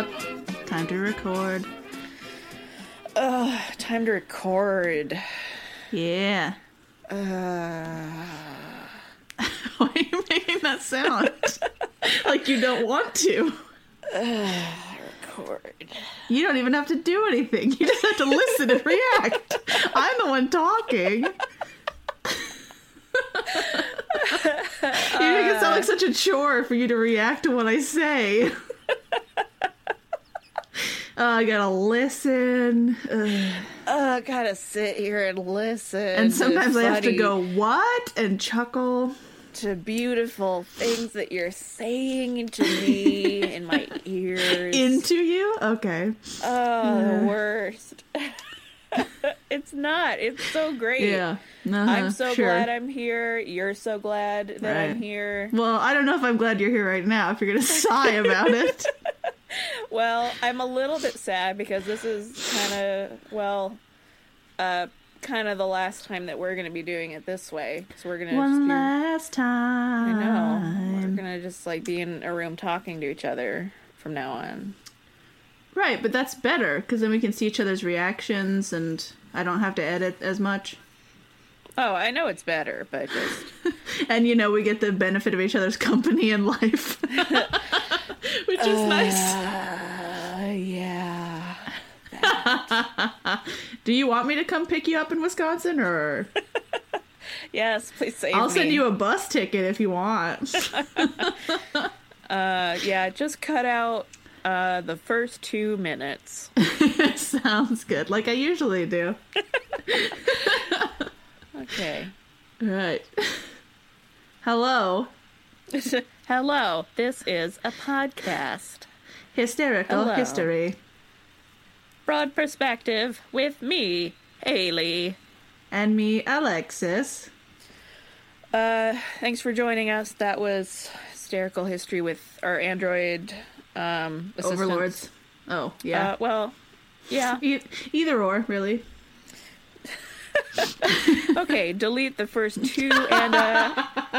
Boop. Booped it up. Time to record. Ugh, time to record. Yeah. Uh, Why are you making that sound? like you don't want to. record. You don't even have to do anything. You just have to listen and react. I'm the one talking. you make it sound like such a chore for you to react to what I say. Oh, I gotta listen. Ugh. Uh, gotta sit here and listen. And sometimes I have to go, what? And chuckle. to beautiful things that you're saying to me in my ears. Into you? Okay. oh, the worst. it's not. It's so great. Yeah. Uh-huh, I'm so sure. glad I'm here. You're so glad that I'm here. Well, I don't know if I'm glad you're here right now if you're gonna sigh about it. Well, I'm a little bit sad because this is kind of well, uh, kind of the last time that we're going to be doing it this way. Because we're going to One be, last time. I know we're going to just like be in a room talking to each other from now on. Right, but that's better because then we can see each other's reactions and I don't have to edit as much. Oh, I know it's better, but just And you know, we get the benefit of each other's company in life, which is nice. uh, yeah. Do you want me to come pick you up in Wisconsin or Yes, please save I'll me. send you a bus ticket if you want. Uh, yeah, just cut out uh the first two minutes. Sounds good, like I usually do. Okay. Right. Hello, Hello, this is a podcast. hysterical Hello. history. Broad perspective with me, Haley. And me, Alexis. Uh, thanks for joining us. That was hysterical history with our android um assistants. Overlords. Oh, yeah. Uh, well, yeah. E- either or, really. Okay, delete the first two and a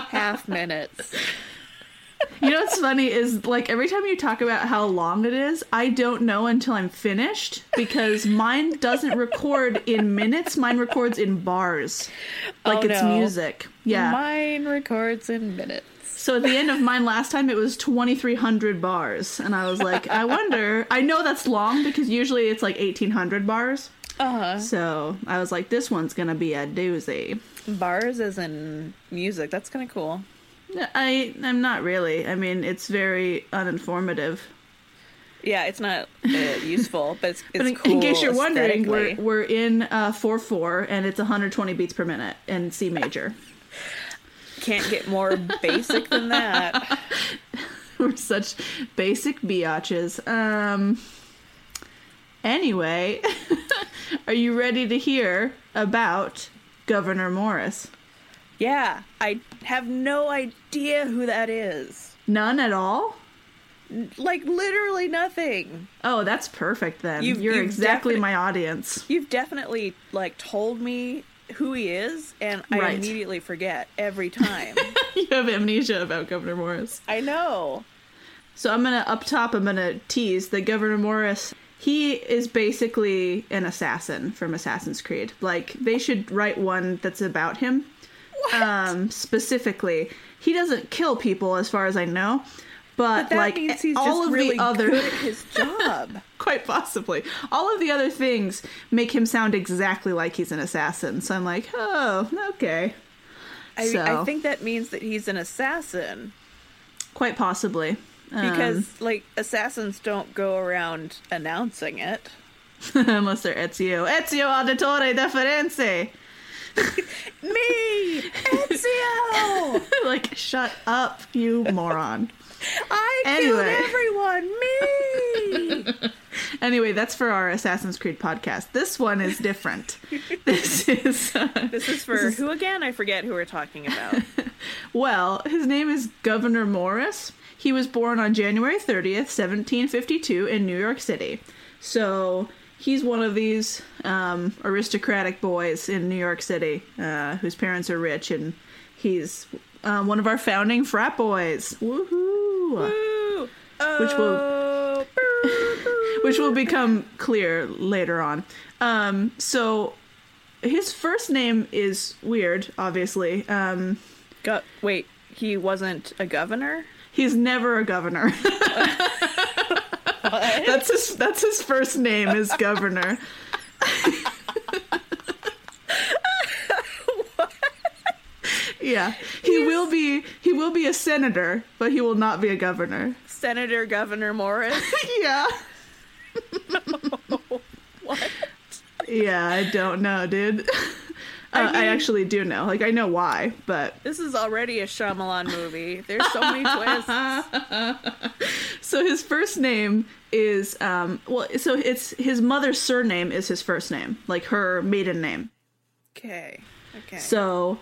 half minutes. You know what's funny is like every time you talk about how long it is, I don't know until I'm finished because mine doesn't record in minutes, mine records in bars. Oh, like Oh, it's no. music. Yeah. Mine records in minutes. So at the end of mine last time, it was 2,300 bars. And I was like, I wonder. I know that's long because usually it's like 1,800 bars. Uh huh. So I was like, this one's to be a doozy. Bars as in music. That's kind of cool. I, I'm not really. I mean, it's very uninformative. Yeah, it's not uh, useful, but it's, it's But in, cool in case you're wondering, we're, we're in uh, 4-4 and it's 120 beats per minute in C major. can't get more basic than that. we're such basic biatches. Um, anyway, are you ready to hear about Governor Morris? Yeah, I have no idea who that is. None at all? Like literally nothing. Oh, that's perfect then. You're you've exactly definite- my audience. You've definitely like told me who he is, and I Right. immediately forget every time. you have amnesia about Governor Morris. I know. So I'm gonna up top. I'm gonna tease that Governor Morris. He is basically an assassin from Assassin's Creed. Like they should write one that's about him. What? Um, specifically, he doesn't kill people, as far as I know. But, but that like means he's all of really the other, good at his job. quite possibly, all of the other things make him sound exactly like he's an assassin. So I'm like, oh, okay, I, So- I think that means that he's an assassin quite possibly. Um, because like assassins don't go around announcing it. unless they're Ezio, Ezio Auditore da Firenze. Me, Ezio. like, shut up, you moron. I Anyway. killed everyone. Me. Anyway, that's for our Assassin's Creed podcast. This one is different. this is, uh, This is for who again? I forget who we're talking about. well, his name is Governor Morris. He was born on January 30th, 1752, in New York City. So he's one of these um, aristocratic boys in New York City uh, whose parents are rich, and he's uh, one of our founding frat boys. Woohoo! Woo! Which will- Oh, which will become clear later on. Um, so his first name is weird, obviously. Um, Go- wait, he wasn't a governor? He's never a governor. that's his that's his first name is governor. yeah. He will be he will be a senator, but he will not be a governor. Senator Governor Morris? Yeah. what? Yeah, I don't know, dude. Uh, I, mean- actually do know. Like, I know why, but This is already a Shyamalan movie. There's so many twists. so his first name is um well, so it's his mother's surname is his first name, like her maiden name. Okay. Okay. So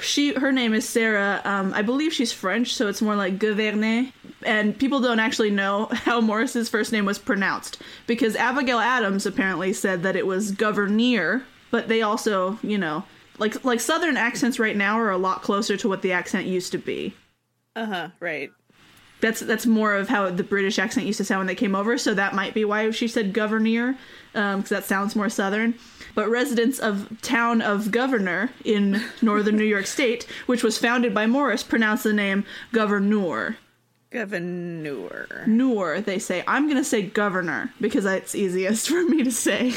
she her name is Sarah. Um, I believe she's French, so it's more like Gouverneur. And people don't actually know how Morris's first name was pronounced because Abigail Adams apparently said that it was Gouverneur, but they also, you know, like like Southern accents right now are a lot closer to what the accent used to be. Uh huh. Right. That's that's more of how the British accent used to sound when they came over, so that might be why she said Gouverneur, because that sounds more Southern. But residents of town of Governor in northern New York State, which was founded by Morris, pronounce the name Governor. Governor. Noor, they say. I'm gonna say Governor because it's easiest for me to say.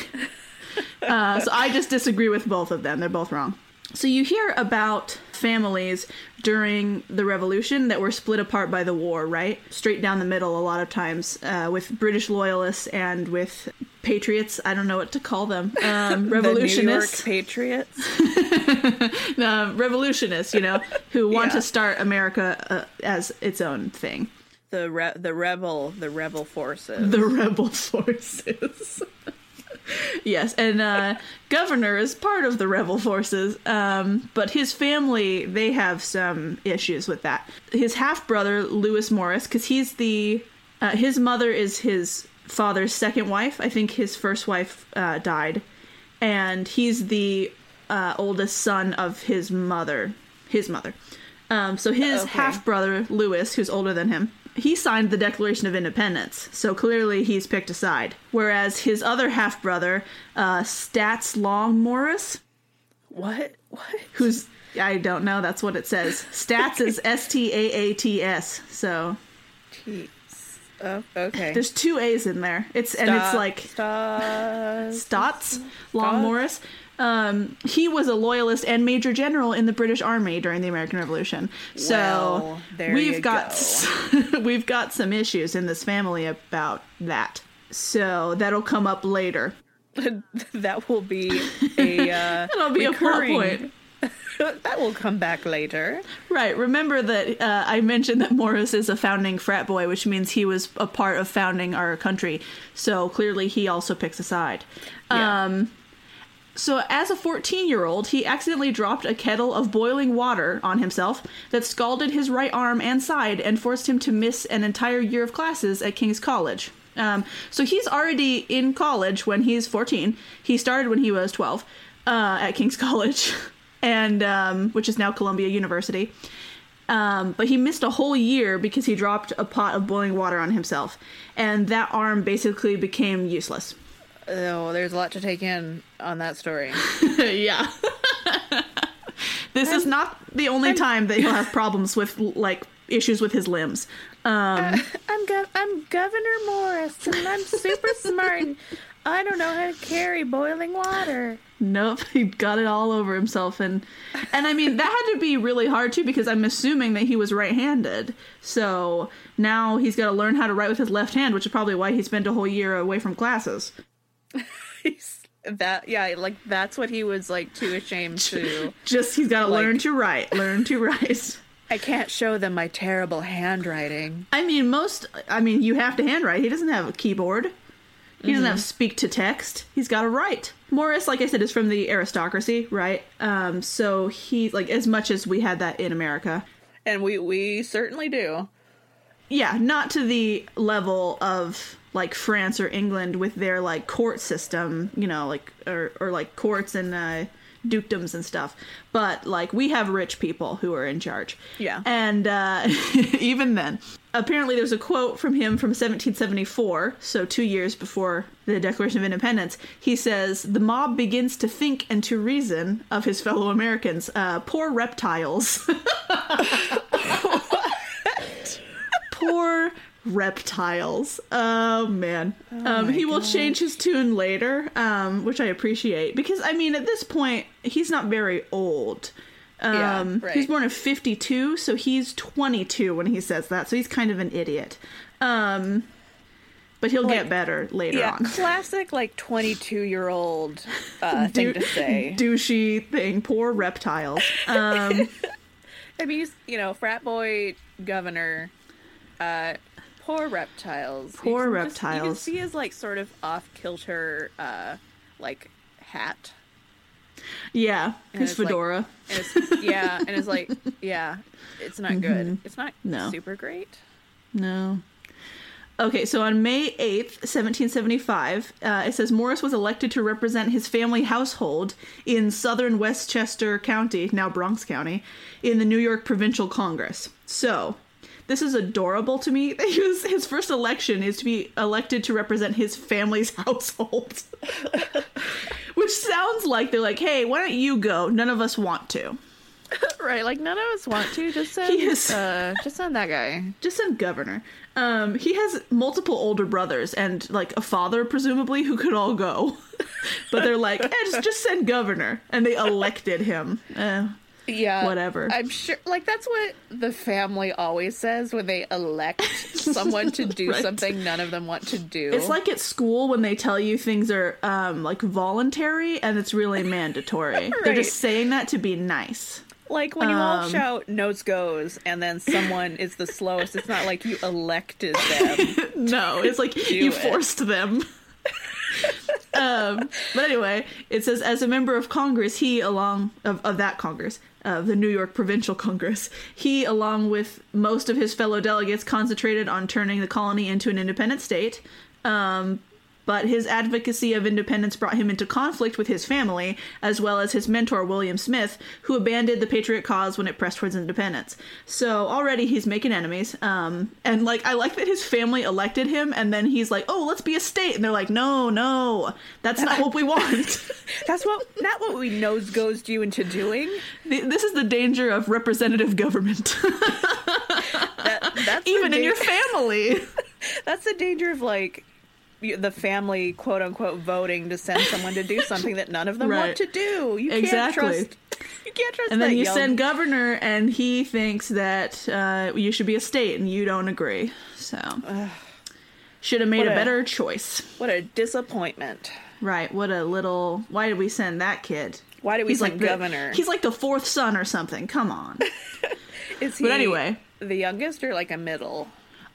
Uh, so I just disagree with both of them. They're both wrong. So you hear about families during the revolution that were split apart by the war, right? Straight down the middle, a lot of times, uh, with British loyalists and with patriots. I don't know what to call them. Um, The New York revolutionists. Patriots. revolutionists, you know, who want Yeah. to start America uh, as its own thing. The re- the rebel the rebel forces. the rebel forces. Yes, and uh, Governor is part of the rebel forces, um, but his family they have some issues with that. His half brother Lewis Morris, because he's the uh, his mother is his father's second wife. I think his first wife uh, died, and he's the uh, oldest son of his mother. His mother. Um, so his Okay. half brother Lewis, who's older than him, he signed the Declaration of Independence. So clearly he's picked a side. Whereas his other half brother, uh, Staats Long Morris, what? What? who's I don't know, that's what it says. Stats is S T A A T S. So Jeez. Oh, okay. there's two A's in there. It's and it's like Stop. Staats Long Morris. Um, he was a loyalist and major general in the British Army during the American Revolution. So Well, we've got go. we've got some issues in this family about that. So that'll come up later. that will be a uh, That'll be a plot point. that will come back later. Right. Remember that uh, I mentioned that Morris is a founding frat boy, which means he was a part of founding our country. So clearly he also picks a side. Yeah. Um, so as a 14 year old, he accidentally dropped a kettle of boiling water on himself that scalded his right arm and side and forced him to miss an entire year of classes at King's College. Um, so he's already in college when he's 14. He started when he was 12 uh, at King's College, and um, which is now Columbia University. Um, but he missed a whole year because he dropped a pot of boiling water on himself, and that arm basically became useless. Oh, there's a lot to take in on that story. yeah. this is not the only time that he'll have problems with like issues with his limbs. Um, I'm Gov- I'm Governor Morris, and I'm super smart. And I don't know how to carry boiling water. nope, he got it all over himself, and and I mean that had to be really hard too because I'm assuming that he was right-handed. So now he's got to learn how to write with his left hand, which is probably why he spent a whole year away from classes. That yeah, like that's what he was like too ashamed to. Just he's got to Like- learn to write, learn to write. I can't show them my terrible handwriting. I mean, most. I mean, you have to handwrite. He doesn't have a keyboard. He doesn't have speak to text. He's got to write. Morris, like I said, is from the aristocracy, right? Um, so he like as much as we had that in America. And we we certainly do. Yeah, not to the level of like France or England with their like court system, you know, like or or like courts and uh, dukedoms and stuff. But like we have rich people who are in charge. Yeah. and uh, even then, apparently there's a quote from him from 1774, so two years before the Declaration of Independence. He says, "The mob begins to think and to reason of his fellow Americans. Uh, poor reptiles. poor reptiles. Oh man. um, he will God. change his tune later, um, which I appreciate because I mean at this point he's not very old. Um, Yeah, He's born in 52, so he's 22 when he says that. So he's kind of an idiot. Um, but he'll get better later Yeah, on. classic like 22 year old uh, thing to say. douchey thing. Poor reptiles. Um, I mean, he's, you know, frat boy governor. Uh, poor reptiles. You Poor can just- you can see his like sort of off kilter, uh, like hat. yeah, And his it's like- fedora. And yeah, and it's like, yeah, it's not good. It's not Mm-hmm. No. super great. No. Okay, so on May 8th, 1775, uh, it says Morris was elected to represent his family household in southern Westchester County, now Bronx County, in the New York Provincial Congress. So, this is adorable to me. He was, his first election is to be elected to represent his family's household. Which sounds like they're like, hey, why don't you go? None of us want to. right, like none of us want to. Just send, is- uh, just send that guy. just send governor. Um, he has multiple older brothers and like a father, presumably, who could all go. but they're like, eh, just, just send governor, and they elected him. Eh, Yeah, Whatever. I'm sure. Like that's what the family always says when they elect someone to do Right. something none of them want to do. It's like at school when they tell you things are um, like voluntary and it's really mandatory. They're just saying that to be nice. Like when you all Um, shout "nose goes" and then someone is the slowest. It's not like you elected them. No, it's like you it. forced them. um, but anyway, it says as a member of Congress, he along of, of that Congress, uh, the New York Provincial Congress, he along with most of his fellow delegates concentrated on turning the colony into an independent state. Um, but his advocacy of independence brought him into conflict with his family, as well as his mentor, William Smith, who abandoned the Patriot cause when it pressed towards independence. So already he's making enemies. Um, and like, I like that his family elected him, and then he's like, oh, let's be a state. And they're like, no, no, that's not what we want. That's what not what we nose goes you into doing. Th- this is the danger of representative government, That, even in your family. That's the danger of like the family quote unquote voting to send someone to do something that none of them Right. want to do. You Exactly. can't trust. You can't trust. And then you young- send governor, and he thinks that uh, you should be a state, and you don't agree. So, should have made What a a- better choice. What a disappointment. Right? What a little. Why did we send that kid? Why did we He's send like the governor? He's like the fourth son or something. Come on. Is he But anyway. the youngest or like a middle?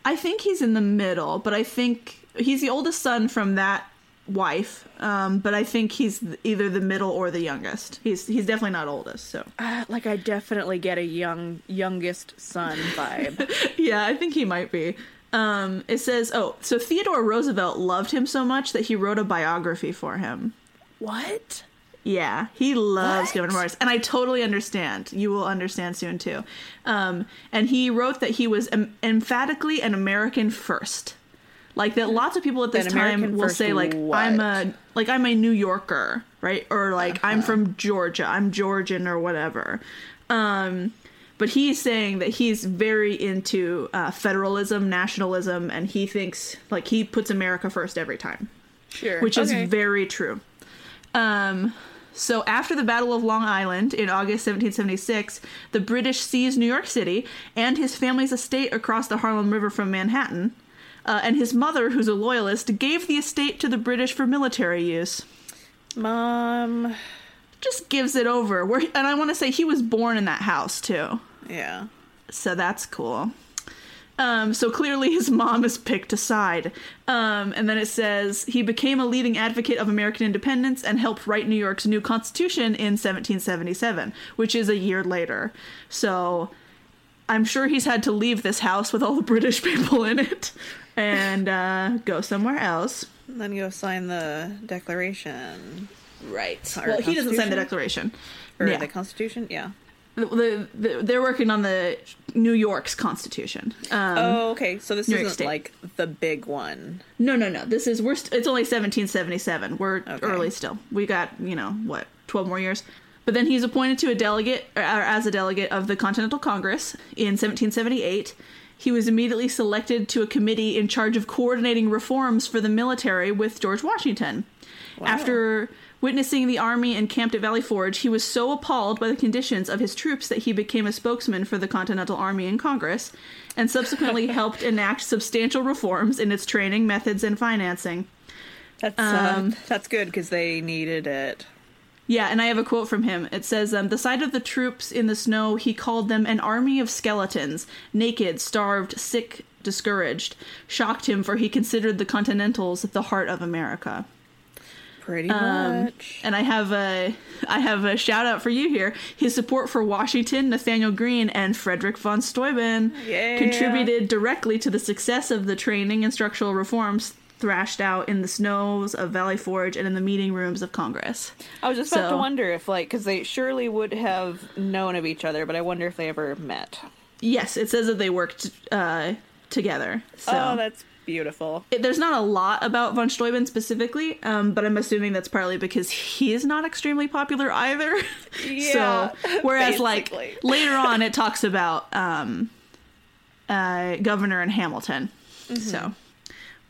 I think he's in the middle, but I think he's the oldest son from that wife. Um, but I think he's either the middle or the youngest. He's he's definitely not oldest. So Uh, like I definitely get a young youngest son vibe. yeah, I think he might be. Um, it says, oh, so Theodore Roosevelt loved him so much that he wrote a biography for him. what? Yeah, he loves What? Governor Morris, and I totally understand. You will understand soon too. Um, and he wrote that he was em- emphatically an American first, like that. Lots of people at this time will say like what? I'm a like I'm a New Yorker, right? Or like I'm Uh-huh. from Georgia, I'm Georgian or whatever. Um, but he's saying that he's very into uh, federalism, nationalism, and he thinks like he puts America first every time Sure. which Okay. is very true. Um, so after the Battle of Long Island in August 1776, the British seized New York City and his family's estate across the Harlem River from Manhattan. Uh, and his mother, who's a loyalist, gave the estate to the British for military use. Mom. Just gives it over. Where, and I want to say he was born in that house too. Yeah. So that's cool. Um, so clearly his mom is picked aside. Um, and then it says he became a leading advocate of American independence and helped write New York's new constitution in 1777, which is a year later. So I'm sure he's had to leave this house with all the British people in it and uh, go somewhere else. And then go sign the Declaration Right. Or Well, he doesn't sign the Declaration. or Yeah. the Constitution. Yeah. the, the, they're working on the New York's constitution. Um, oh, okay. So this New isn't like the big one. No, no, no. This is we're. St- it's only 1777. We're Okay. early still. We got you know what 12 more years. But then he's appointed to a delegate or as a delegate of the Continental Congress in 1778. He was immediately selected to a committee in charge of coordinating reforms for the military with George Washington. After witnessing the army encamped at Valley Forge, he was so appalled by the conditions of his troops that he became a spokesman for the Continental Army in Congress and subsequently helped enact substantial reforms in its training, methods, and financing. That's uh, Um, that's good because they needed it. Yeah, and I have a quote from him. It says, um, The sight of the troops in the snow, he called them an army of skeletons, naked, starved, sick, discouraged, shocked him, for he considered the Continentals the heart of America. Pretty Um, much. and I have a I have a shout out for you here. His support for Washington, Nathaniel Greene, and Frederick von Steuben Yeah. contributed directly to the success of the training and structural reforms thrashed out in the snows of Valley Forge and in the meeting rooms of Congress. I was just about to wonder if, like, because they surely would have known of each other, but I wonder if they ever met. Yes, it says that they worked uh, together. So Oh, that's beautiful. it- there's not a lot about von Steuben specifically, um, but I'm assuming that's partly because he is not extremely popular either. Yeah, so whereas like later on it talks about um, uh, Governor and Hamilton. Mm-hmm. So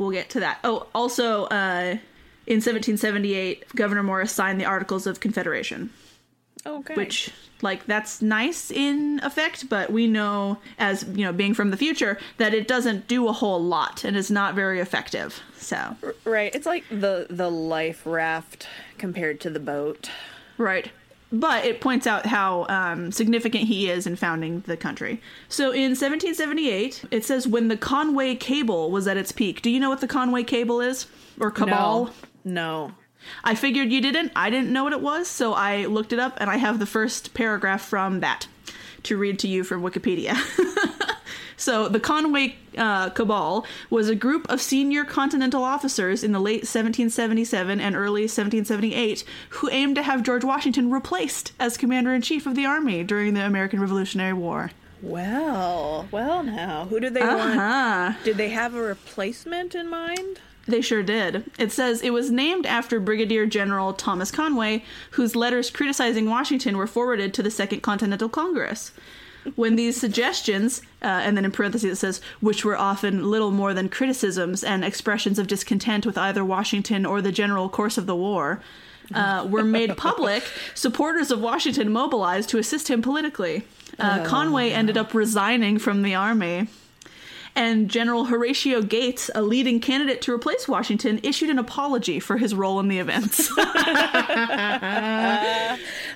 we'll get to that. Oh, also uh, in 1778, Governor Morris signed the Articles of Confederation Okay. which like that's nice in effect but we know as you know being from the future that it doesn't do a whole lot and is not very effective so right, it's like the the life raft compared to the boat. right but it points out how um, significant he is in founding the country. So in 1778, it says when the Conway Cable was at its peak. Do you know what the Conway Cable is? Or Cabal? No. no. I figured you didn't. I didn't know what it was, so I looked it up and I have the first paragraph from that to read to you from Wikipedia. so, the Conway uh, Cabal was a group of senior Continental officers in the late 1777 and early 1778 who aimed to have George Washington replaced as commander in chief of the army during the American Revolutionary War. Well, well, now who did they want? Uh-huh. Did they have a replacement in mind? They sure did. It says it was named after Brigadier General Thomas Conway, whose letters criticizing Washington were forwarded to the Second Continental Congress. When these suggestions, uh, and then in parentheses it says, which were often little more than criticisms and expressions of discontent with either Washington or the general course of the war, uh, were made public, supporters of Washington mobilized to assist him politically. Uh, Conway ended up resigning from the army. And General Horatio Gates, a leading candidate to replace Washington, issued an apology for his role in the events.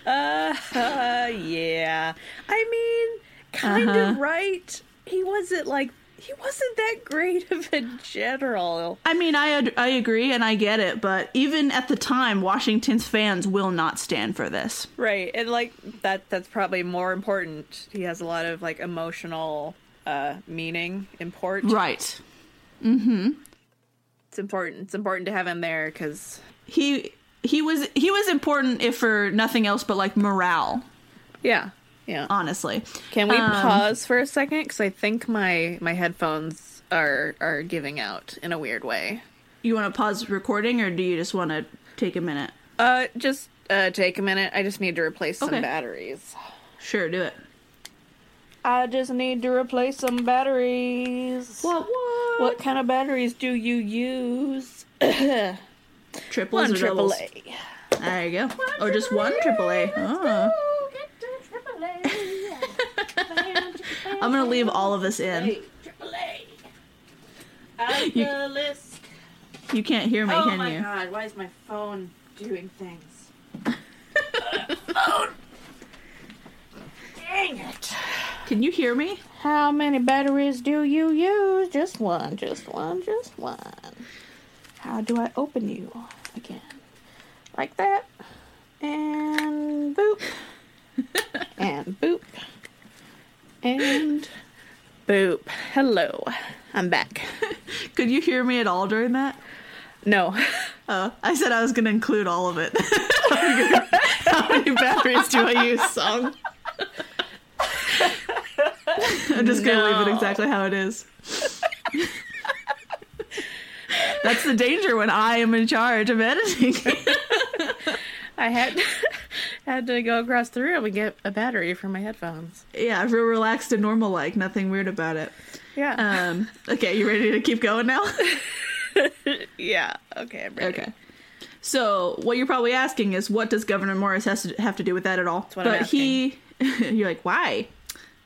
Uh, yeah. I mean, kind Uh-huh. of right. He wasn't like he wasn't that great of a general. I mean, I ad- I agree and I get it, but even at the time, Washington's fans will not stand for this. Right. And like that that's probably more important. He has a lot of like emotional uh meaning, import. Right. Mm-hmm. It's important. It's important to have him there cuz He he was he was important if for nothing else but like morale, yeah. Yeah. honestly. Can we Um, pause for a second cuz I think my my headphones are are giving out in a weird way. You want to pause recording or do you just want to take a minute? Uh just uh take a minute. I just need to replace some batteries. Sure, do it. I just need to replace some batteries. What what? What kind of batteries do you use? Triples One triple? A. There you go. Or just one triple A. Oh. I'm gonna leave all of this in. Triple You- the list. You can't hear me, Oh can you? Oh my god, why is my phone doing things? Dang it. Can you hear me? How many batteries do you use? Just one, just one, just one. How do I open you again? Like that. And boop. and boop. And boop. Hello. I'm back. Could you hear me at all during that? No. Oh, I said I was gonna include all of it. How many batteries do I use, song? I'm just gonna leave it exactly how it is. That's the danger when I am in charge of editing. I had had to go across the room and get a battery for my headphones. yeah, real relaxed and normal like, nothing weird about it. Yeah. Um, okay, you ready to keep going now? yeah. Okay. I'm ready. Okay. So what you're probably asking is, what does Governor Morris has to have to do with that at all? what but he, you're like, why?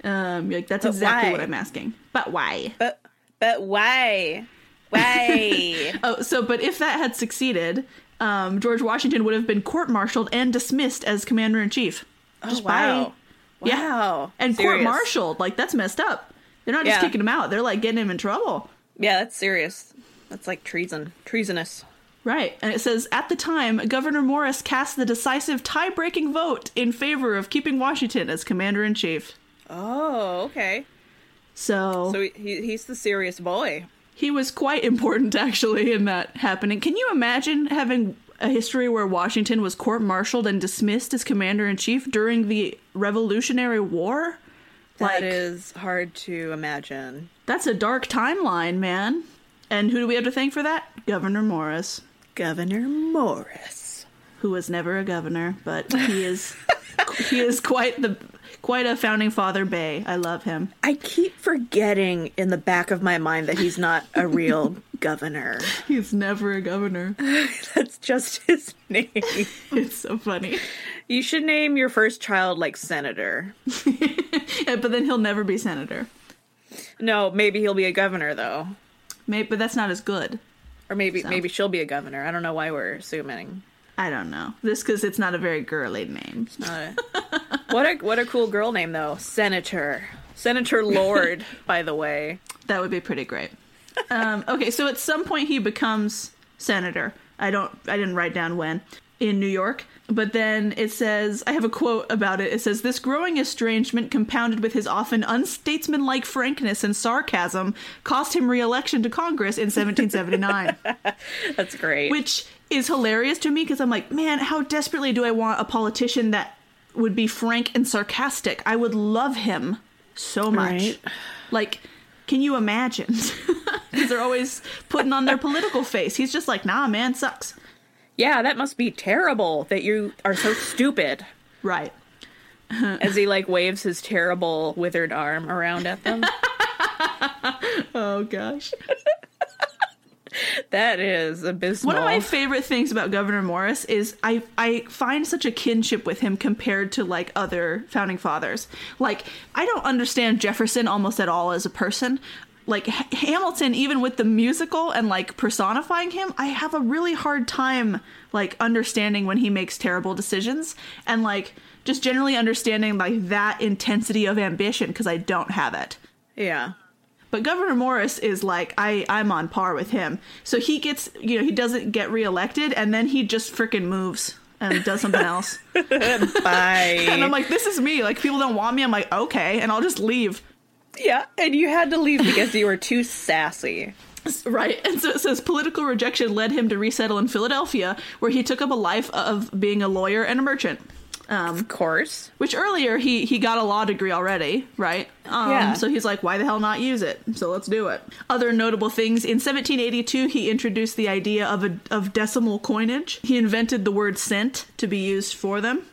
Um, you're like, that's But exactly why? what I'm asking. But why? But but why? Why? Oh, so but if that had succeeded, um, George Washington would have been court-martialed and dismissed as commander in chief. oh wow. Yeah. Wow. And Serious. court-martialed, like that's messed up. They're not just Yeah. kicking him out; they're like getting him in trouble. Yeah, that's serious. That's like treason. Treasonous. Right. And it says at the time, Governor Morris cast the decisive tie-breaking vote in favor of keeping Washington as commander in chief. Oh, okay. So, So he, he, he's the serious boy. he was quite important actually in that happening. Can you imagine having a history where Washington was court-martialed and dismissed as commander in chief during the Revolutionary War? That is hard to imagine. That's a dark timeline, man. And who do we have to thank for that? Governor Morris, Governor Morris. who was never a governor, but he is he is quite the quite a founding father bay. I love him. I keep forgetting in the back of my mind that he's not a real governor. He's never a governor. That's just his name. It's so funny. You should name your first child like Senator. Yeah, but then he'll never be senator. No, maybe he'll be a governor though. Maybe, but that's not as good. Or maybe So. maybe she'll be a governor. I don't know why we're assuming. I don't know. This because it's not a very girly name. Uh, what a what a cool girl name though. Senator. Senator Lord, by the way. That would be pretty great. Um, okay, so at some point he becomes senator. I don't. I didn't write down when in New York. But then it says, I have a quote about it. It says, This growing estrangement, compounded with his often unstatesmanlike frankness and sarcasm, cost him re election to Congress in 1779. That's great. which is hilarious to me because I'm like, man, how desperately do I want a politician that would be frank and sarcastic? I would love him so much. Right. Like, can you imagine? Because they're always putting on their political face. He's just like, nah, man, sucks. Yeah, that must be terrible that you are so stupid. Right. As he like waves his terrible withered arm around at them. Oh gosh. that is abysmal. One of my favorite things about Governor Morris is I I find such a kinship with him compared to like other founding fathers. Like I don't understand Jefferson almost at all as a person. Like H- Hamilton even with the musical and like personifying him, I have a really hard time like understanding when he makes terrible decisions and like just generally understanding like that intensity of ambition because I don't have it. yeah. But Governor Morris is like I I'm on par with him. So he gets you know he doesn't get reelected and then he just freaking moves and does something else. Bye. and I'm like this is me. Like people don't want me. I'm like okay, and I'll just leave. Yeah, and you had to leave because you were too sassy. Right. And so it says political rejection led him to resettle in Philadelphia where he took up a life of being a lawyer and a merchant. Um Of course. which earlier he he got a law degree already, right? Um, Yeah. So he's like, why the hell not use it? So let's do it. Other notable things: in 1782, he introduced the idea of a of decimal coinage. He invented the word cent to be used for them,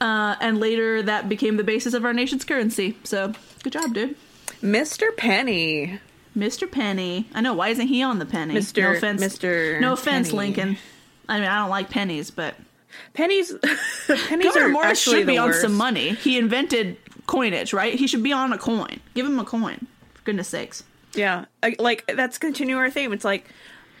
uh, and later that became the basis of our nation's currency. So good job, dude. Mr. Penny. Mr. Penny. I know. Why isn't he on the penny? Mr. No offense. Mr. No offense, Penny. Lincoln. I mean, I don't like pennies, but Pennies pennies Governor Morris should be on worst. some money. He invented coinage, right? He should be on a coin. Give him a coin. For goodness sakes. Yeah, I- like that's continue our theme. It's like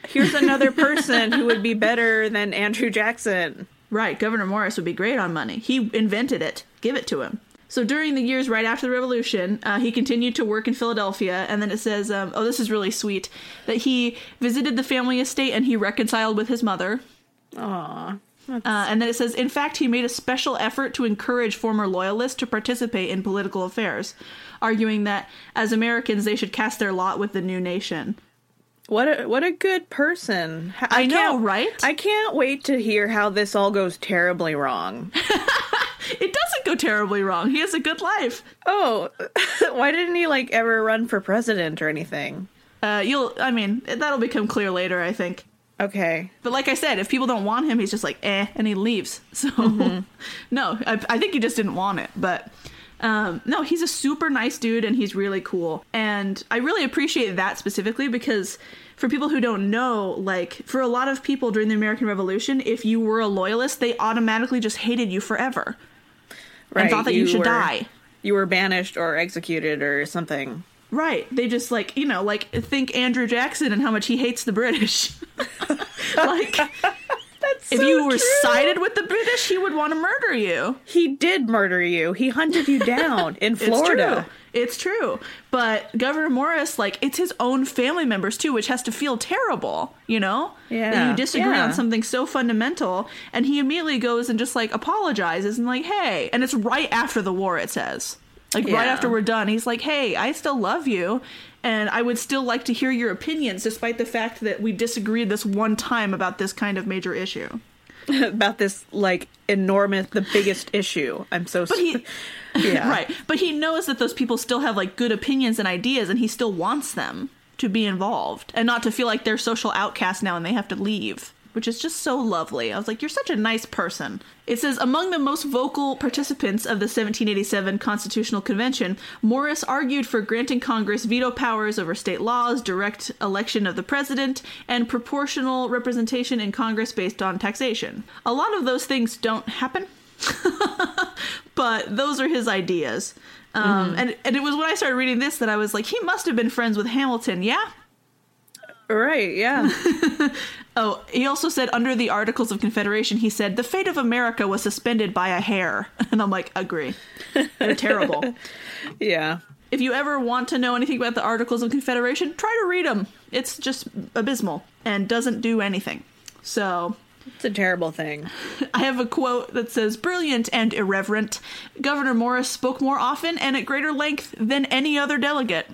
here's another person who would be better than Andrew Jackson. Right, Governor Morris would be great on money. He invented it. Give it to him. So during the years right after the Revolution, uh, he continued to work in Philadelphia, and then it says, um, "Oh, this is really sweet," that he visited the family estate and he reconciled with his mother. Aw. Uh, and then it says, in fact, he made a special effort to encourage former loyalists to participate in political affairs, arguing that as Americans they should cast their lot with the new nation. What a what a good person. I know, right? I can't wait to hear how this all goes terribly wrong. it doesn't go terribly wrong. He has a good life. Oh, why didn't he like ever run for president or anything? Uh, you'll, I mean, that'll become clear later, I think. Okay. But like I said, if people don't want him, he's just like, eh, and he leaves. So, no, I, I think he just didn't want it. But um, no, he's a super nice dude and he's really cool. And I really appreciate that specifically because for people who don't know, like, for a lot of people during the American Revolution, if you were a loyalist, they automatically just hated you forever and thought that you, should were- die. You were banished or executed or something. Right. They just like, you know, like think Andrew Jackson and how much he hates the British. like That's if you were sided with the British, he would want to murder you. he did murder you. He hunted you down in Florida. It's true. But Governor Morris, like, it's his own family members too, which has to feel terrible, you know? That Yeah, you disagree yeah. on something so fundamental, and he immediately goes and just like apologizes and like, hey, and it's right after the war, it says. Like right after we're done, he's like, "Hey, I still love you, and I would still like to hear your opinions, despite the fact that we disagreed this one time about this kind of major issue." About this like enormous, the biggest issue. I'm so. But he, Yeah. right, but he knows that those people still have like good opinions and ideas, and he still wants them to be involved and not to feel like they're social outcasts now and they have to leave. Which is just so lovely. I was like, you're such a nice person. It says, among the most vocal participants of the 1787 Constitutional Convention, Morris argued for granting Congress veto powers over state laws, direct election of the president, and proportional representation in Congress based on taxation. A lot of those things don't happen but those are his ideas. Um, and, and it was when I started reading this that I was like, he must have been friends with Hamilton, yeah? Right. Yeah. Oh, he also said under the Articles of Confederation, he said, the fate of America was suspended by a hair. And I'm like, agree. They're terrible. yeah. If you ever want to know anything about the Articles of Confederation, try to read them. It's just abysmal and doesn't do anything. So It's a terrible thing. I have a quote that says, Brilliant and irreverent. Governor Morris spoke more often and at greater length than any other delegate.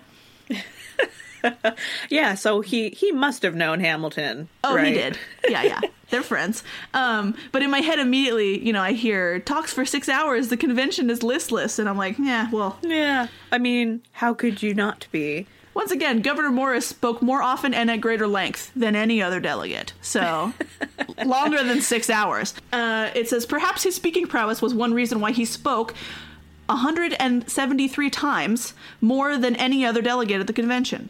Yeah. So he he must have known Hamilton. Oh, he did. Yeah, yeah. They're friends. Um, but in my head, immediately, you know, I hear talks for six hours. The convention is listless, and I'm like, yeah. Well, Yeah. I mean, how could you not be? once again, Governor Morris spoke more often and at greater length than any other delegate. So longer than six hours. Uh, it says perhaps his speaking prowess was one reason why he spoke 173 times more than any other delegate at the convention.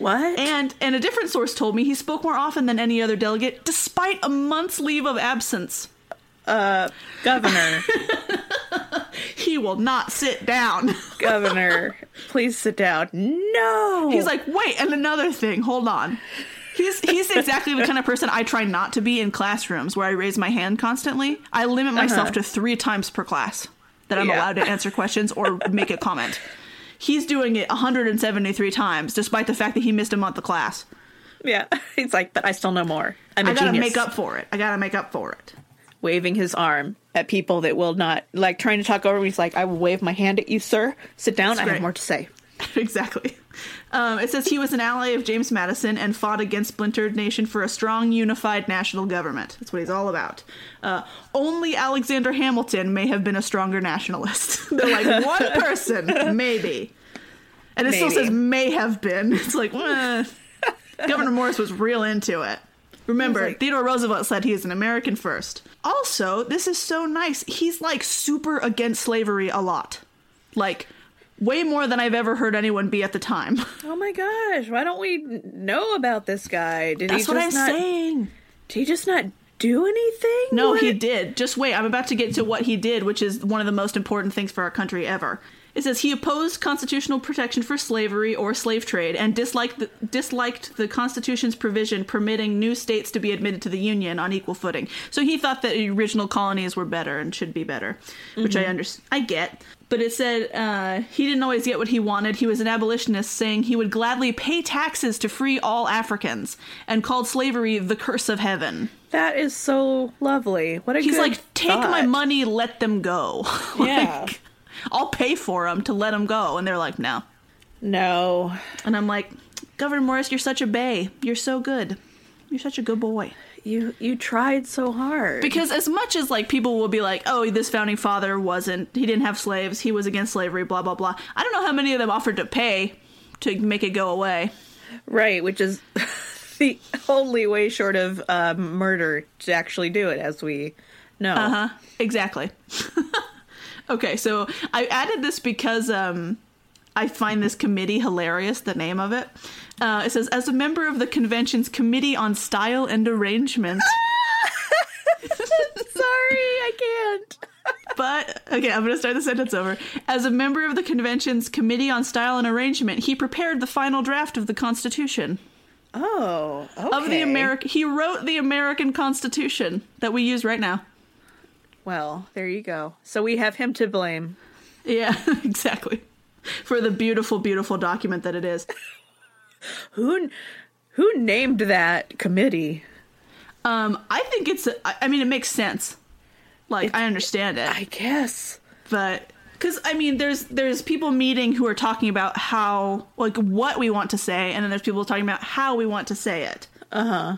What? And and a different source told me he spoke more often than any other delegate, despite a month's leave of absence. Uh, governor, He will not sit down. Governor, please sit down. No. He's like, wait, and another thing, hold on. He's he's exactly the kind of person I try not to be in classrooms where I raise my hand constantly. I limit myself uh-huh. to three times per class that I'm Yeah. allowed to answer questions or make a comment. He's doing it 173 times, despite the fact that he missed a month of class. yeah. He's like, but I still know more. I'm a I gotta genius. make up for it. I gotta make up for it. Waving his arm at people that will not like trying to talk over me. He's like, I will wave my hand at you, sir. Sit down. I great. have more to say. exactly. Um, it says he was an ally of James Madison and fought against splintered nation for a strong, unified national government. That's what he's all about. Uh, only Alexander Hamilton may have been a stronger nationalist. They're like one person, maybe, and it still says may have been. It's like eh. Governor Morris was real into it. Remember, like- Theodore Roosevelt said he is an American first. Also, this is so nice. He's like super against slavery a lot. Like, way more than I've ever heard anyone be at the time. Oh my gosh! Why don't we know about this guy? Did That's he what I'm not? saying. Did he just not do anything? No, he did. Just wait. I'm about to get to what he did, which is one of the most important things for our country ever. It says he opposed constitutional protection for slavery or slave trade and disliked the, disliked the Constitution's provision permitting new states to be admitted to the Union on equal footing. So he thought that the original colonies were better and should be better, which I under I get. But it said uh, he didn't always get what he wanted. He was an abolitionist, saying he would gladly pay taxes to free all Africans, and called slavery the curse of heaven. That is so lovely. What a He's like, take my money, let them go. Yeah. I'll pay for them to let them go. And they're like, no. No. And I'm like, Governor Morris, you're such a bay. You're so good. You're such a good boy. You you tried so hard. Because as much as like people will be like, "Oh, this founding father wasn't he didn't have slaves, he was against slavery, blah blah blah." I don't know how many of them offered to pay to make it go away. right, which is the only way short of um, murder to actually do it, as we know. Uh huh. Exactly. okay, so I added this because um, I find this committee hilarious. The name of it. Uh, it says, as a member of the convention's Committee on Style and Arrangement. Sorry, I can't. But okay, I'm going to start the sentence over. As a member of the convention's Committee on Style and Arrangement, he prepared the final draft of the Constitution Oh, okay. of the American. He wrote the American Constitution that we use right now. Well, there you go. So we have him to blame. Yeah, exactly. For the beautiful, beautiful document that it is. Who who named that committee? Um, I think it's. I mean, it makes sense. Like I understand it, I guess. but because I mean, there's there's people meeting who are talking about how like what we want to say, and then there's people talking about how we want to say it. Uh huh.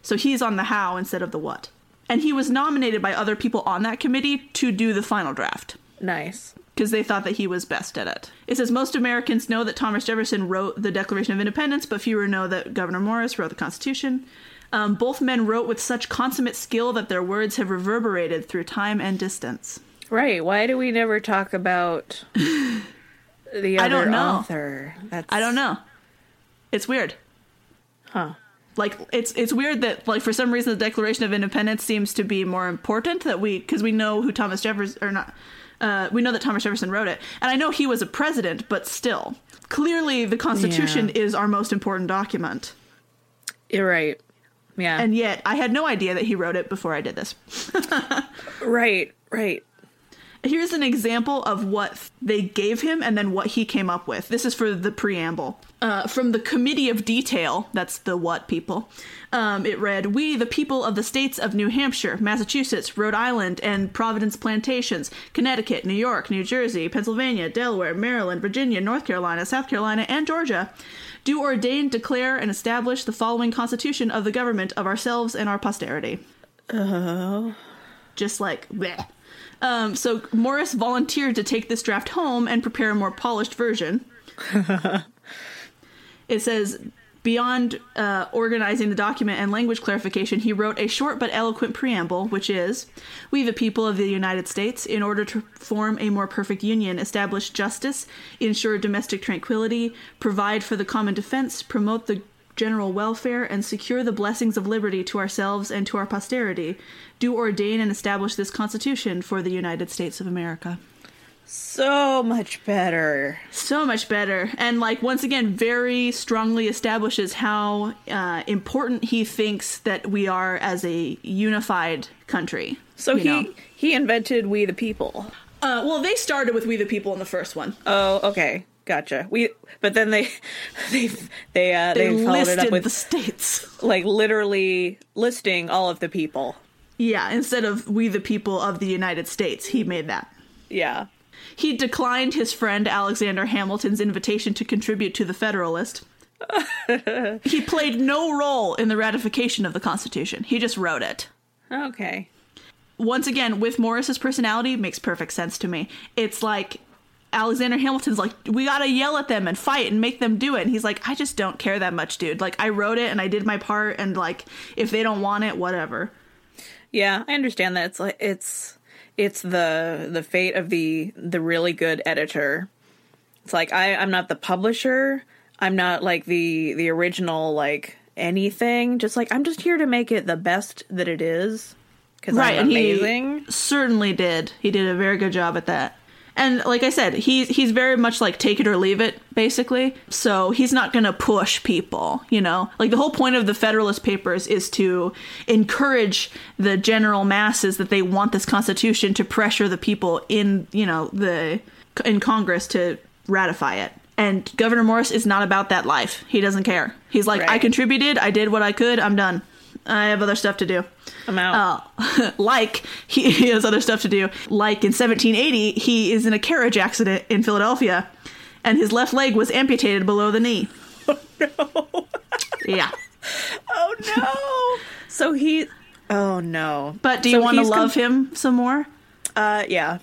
So he's on the how instead of the what, and he was nominated by other people on that committee to do the final draft Nice. because they thought that he was best at it. It says most Americans know that Thomas Jefferson wrote the Declaration of Independence, but fewer know that Gouverneur Morris wrote the Constitution. Um, both men wrote with such consummate skill that their words have reverberated through time and distance. Right. Why do we never talk about the other I don't know. author? That's I don't know. It's weird. Huh. Like it's it's weird that like for some reason the Declaration of Independence seems to be more important that we because we know who Thomas Jefferson or not uh, we know that Thomas Jefferson wrote it and I know he was a president but still clearly the Constitution Yeah. is our most important document You're right. Yeah. and yet I had no idea that he wrote it before I did this. right. Right. Here's an example of what they gave him and then what he came up with. This is for the preamble. Uh, from the Committee of Detail, that's the what people, um, it read We, the people of the states of New Hampshire, Massachusetts, Rhode Island, and Providence Plantations, Connecticut, New York, New Jersey, Pennsylvania, Delaware, Maryland, Virginia, North Carolina, South Carolina, and Georgia, do ordain, declare, and establish the following Constitution of the government of ourselves and our posterity Oh. just like bleh. Um, so Morris volunteered to take this draft home and prepare a more polished version. it says beyond uh, organizing the document and language clarification, he wrote a short but eloquent preamble, which is We, the people of the United States, in order to form a more perfect union, establish justice, ensure domestic tranquility, provide for the common defense, promote the general welfare, and secure the blessings of liberty to ourselves and to our posterity, do ordain and establish this Constitution for the United States of America. So much better. So much better. And, like, once again, very strongly establishes how uh, important he thinks that we are as a unified country. So he know? he invented we the people. Uh, well, they started with We the People in the first one. Oh, okay. Gotcha. We but then they they they uh They, they, followed it up with the states. like literally listing all of the people. Yeah, instead of We the People of the United States, he made that. Yeah. He declined his friend Alexander Hamilton's invitation to contribute to the Federalist. he played no role in the ratification of the Constitution. He just wrote it. Okay. Once again, with Morris's personality, makes perfect sense to me. It's like Alexander Hamilton's like, we gotta yell at them and fight and make them do it. And he's like, I just don't care that much, dude. Like, I wrote it and I did my part, and like, if they don't want it, whatever. Yeah, I understand that. It's like it's it's the the fate of the the really good editor. It's like I I'm not the publisher. I'm not like the the original like anything. Just like I'm just here to make it the best that it is because I'm and amazing. he certainly did. He did a very good job at that. And like I said, he's he's very much like take it or leave it, basically. So he's not gonna push people, you know. Like the whole point of the Federalist Papers is to encourage the general masses that they want this Constitution to pressure the people in, you know, the in Congress to ratify it. And Gouverneur Morris is not about that life. He doesn't care. He's like, I contributed, I did what I could, I'm done. I have other stuff to do. I'm out. Oh, like he, he has other stuff to do. Like in 1780, he is in a carriage accident in Philadelphia, and his left leg was amputated below the knee. Oh no. Yeah, Oh no! So he. Oh no! But do you So want to he's com- love him some more? Uh, yeah.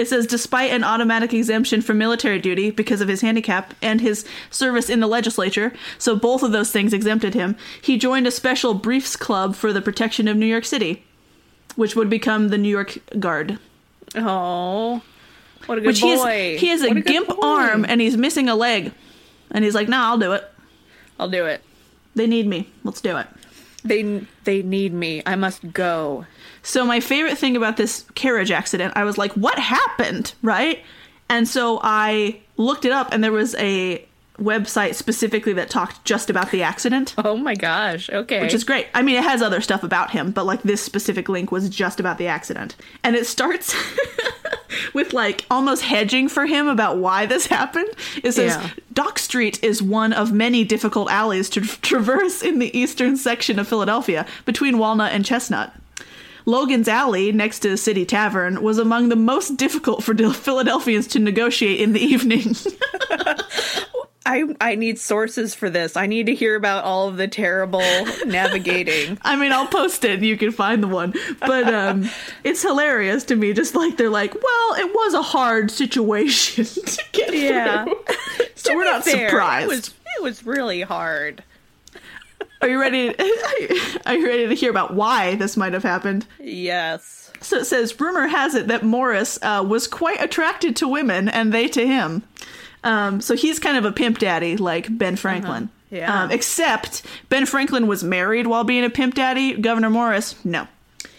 It says, despite an automatic exemption from military duty because of his handicap and his service in the legislature, so both of those things exempted him, he joined a special briefs club for the protection of New York City, which would become the New York Guard. Oh, what a good Which he boy! has, he has a good gimp boy. arm and he's missing a leg. And he's like, nah, I'll do it. I'll do it. They need me. Let's do it. They they need me. I must go. So my favorite thing about this carriage accident, I was like, what happened? Right? And so I looked it up and there was a website specifically that talked just about the accident, Oh my gosh! Okay. which is great. I mean, it has other stuff about him, but like this specific link was just about the accident. And it starts with like almost hedging for him about why this happened. It says Yeah. Dock Street is one of many difficult alleys to traverse in the eastern section of Philadelphia between Walnut and Chestnut. Logan's Alley, next to the City Tavern, was among the most difficult for Philadelphians to negotiate in the evening. I I need sources for this. I need to hear about all of the terrible navigating. I mean, I'll post it and you can find the one. But um, it's hilarious to me. Just like they're like, well, it was a hard situation to get Yeah. through. so To we're not fair, surprised. It was it was really hard. Are you ready? Are you ready to hear about why this might have happened? Yes. So it says, rumor has it that Morris uh, was quite attracted to women and they to him. Um, so he's kind of a pimp daddy like Ben Franklin. Yeah. Um, except Ben Franklin was married while being a pimp daddy. Gouverneur Morris, no.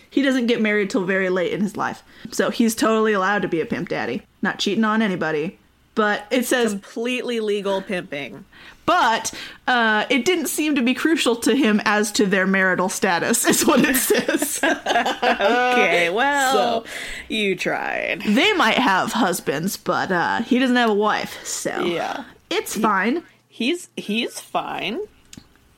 He doesn't get married till very late in his life. So he's totally allowed to be a pimp daddy. Not cheating on anybody. But it says Completely legal pimping. But uh, it didn't seem to be crucial to him as to their marital status, is what it says. Okay, well, so- you tried. they might have husbands, but uh, he doesn't have a wife, so Yeah. it's fine. He's he's fine.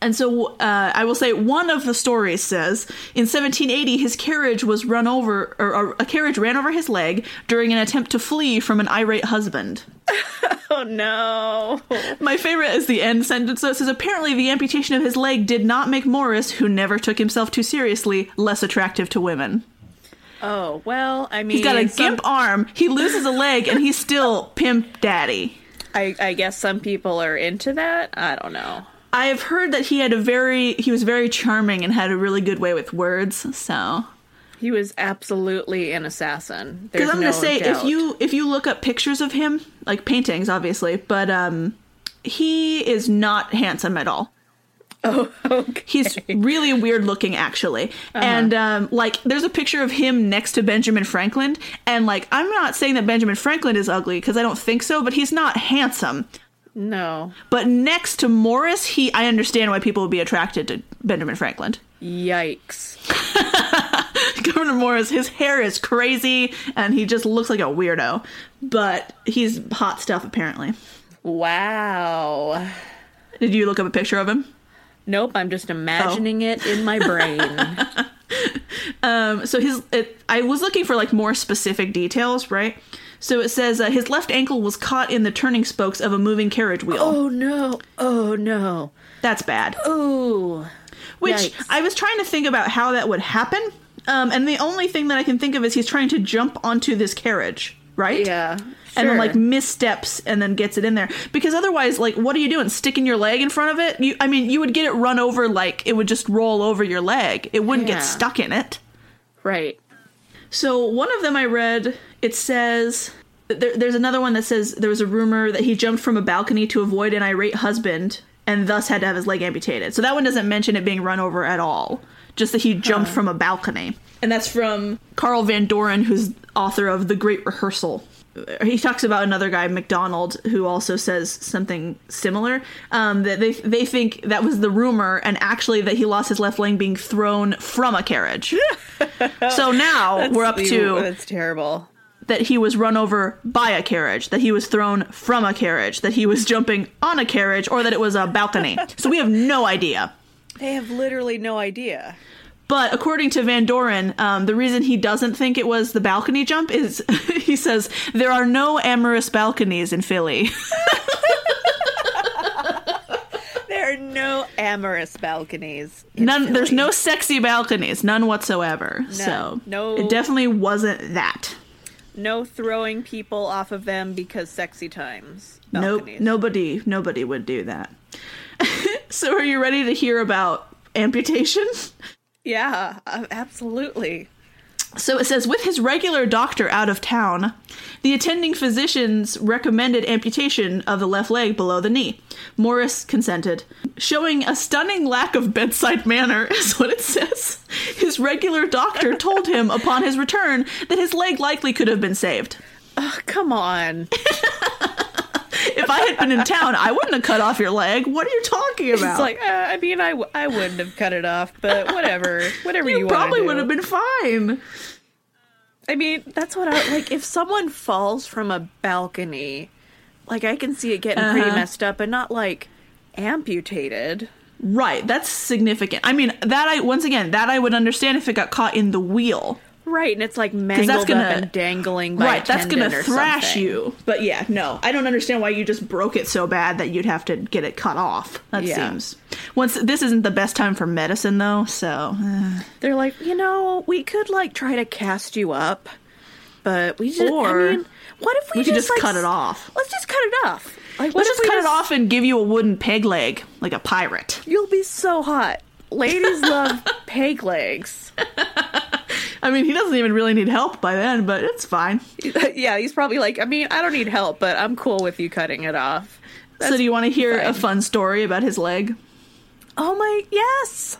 And so uh, I will say one of the stories says in 1780 his carriage was run over, or, or a carriage ran over his leg during an attempt to flee from an irate husband. Oh no. My favorite is the end sentence that says apparently the amputation of his leg did not make Morris, who never took himself too seriously, less attractive to women. Oh well, I mean, He's got a some- gimp arm, he loses a leg, and he's still pimp daddy. I, I guess some people are into that. I don't know. I have heard that he had a very he was very charming and had a really good way with words. So He was absolutely an assassin. because I'm gonna say if you if you look up pictures of him, like paintings, obviously, but um, he is not handsome at all. oh okay. He's really weird looking, actually. And um, like, there's a picture of him next to Benjamin Franklin, and like, I'm not saying that Benjamin Franklin is ugly because I don't think so, but he's not handsome. No But next to Morris, he I understand why people would be attracted to Benjamin Franklin. yikes. Gouverneur Morris, his hair is crazy and he just looks like a weirdo. But he's hot stuff apparently. Wow. Did you look up a picture of him? Nope, I'm just imagining it in my brain. Um, so his it, I was looking for like more specific details, right? So it says uh, his left ankle was caught in the turning spokes of a moving carriage wheel. oh no. Oh no. That's bad. Ooh. Which Yikes. I was trying to think about how that would happen. Um, and the only thing that I can think of is he's trying to jump onto this carriage, right? Yeah. and then like missteps and then gets it in there because otherwise like what are you doing sticking your leg in front of it you i mean you would get it run over like it would just roll over your leg it wouldn't Yeah. get stuck in it right. So one of them i read it says there, there's another one that says there was a rumor that he jumped from a balcony to avoid an irate husband and thus had to have his leg amputated. So that one doesn't mention it being run over at all just that he jumped from a balcony and that's from carl van doren who's author of the great rehearsal he talks about another guy mcdonald who also says something similar um, that they, they think that was the rumor and actually that he lost his left leg being thrown from a carriage so now we're up to That's terrible. that he was run over by a carriage, that he was thrown from a carriage, that he was jumping on a carriage, or that it was a balcony. so we have no idea. They have literally no idea. But according to Van Doren, um, the reason he doesn't think it was the balcony jump is he says there are no amorous balconies in Philly. There are no no amorous balconies. None. There's no sexy balconies, none whatsoever. So No. it definitely wasn't that. no throwing people off of them because sexy times. Nope. Nobody. Nobody would do that. so are you ready to hear about amputation? Yeah, uh, absolutely. So it says, with his regular doctor out of town, the attending physicians recommended amputation of the left leg below the knee. Morris consented. Showing a stunning lack of bedside manner, is what it says. His regular doctor told him upon his return that his leg likely could have been saved. Ugh, come on. If I had been in town, I wouldn't have cut off your leg. What are you talking about? It's like, uh, I mean, I, w- I wouldn't have cut it off, but whatever. Whatever you, you probably would have been fine. I mean, that's what I like. If someone falls from a balcony, like I can see it getting pretty Uh-huh. messed up, and not like amputated. Right, that's significant. I mean, that I once again, that I would understand if it got caught in the wheel. Right, and it's like mangled gonna- up and dangling by right, that's gonna thrash something. you. But yeah, no, I don't understand why you just broke it so bad that you'd have to get it cut off. That Yeah. seems. Once this isn't the best time for medicine though, so uh, They're like, you know, we could like try to cast you up, but we just. Or I mean, what if we, we could just like, cut it off. Let's just cut it off. Like, Let's just cut it off and give you a wooden peg leg like a pirate. You'll be so hot. Ladies love peg legs. I mean, he doesn't even really need help by then, but it's fine. yeah, he's probably like, I mean, I don't need help, but I'm cool with you cutting it off. so, do you want to hear a fun story about his leg? Oh my, yes,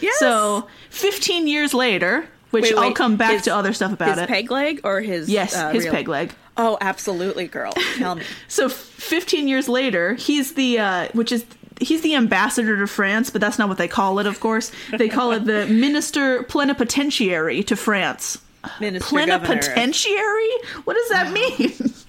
yes. So, 15 years later, which Wait, I'll come back his- to other stuff about his it. peg leg or his yes, uh, his real- peg leg. Oh, absolutely, girl. Tell me. So, 15 years later, he's the uh, which is he's the ambassador to France, but that's not what they call it. Of course, they call it the minister plenipotentiary to France. Minister Governor. Plenipotentiary? What does that mean?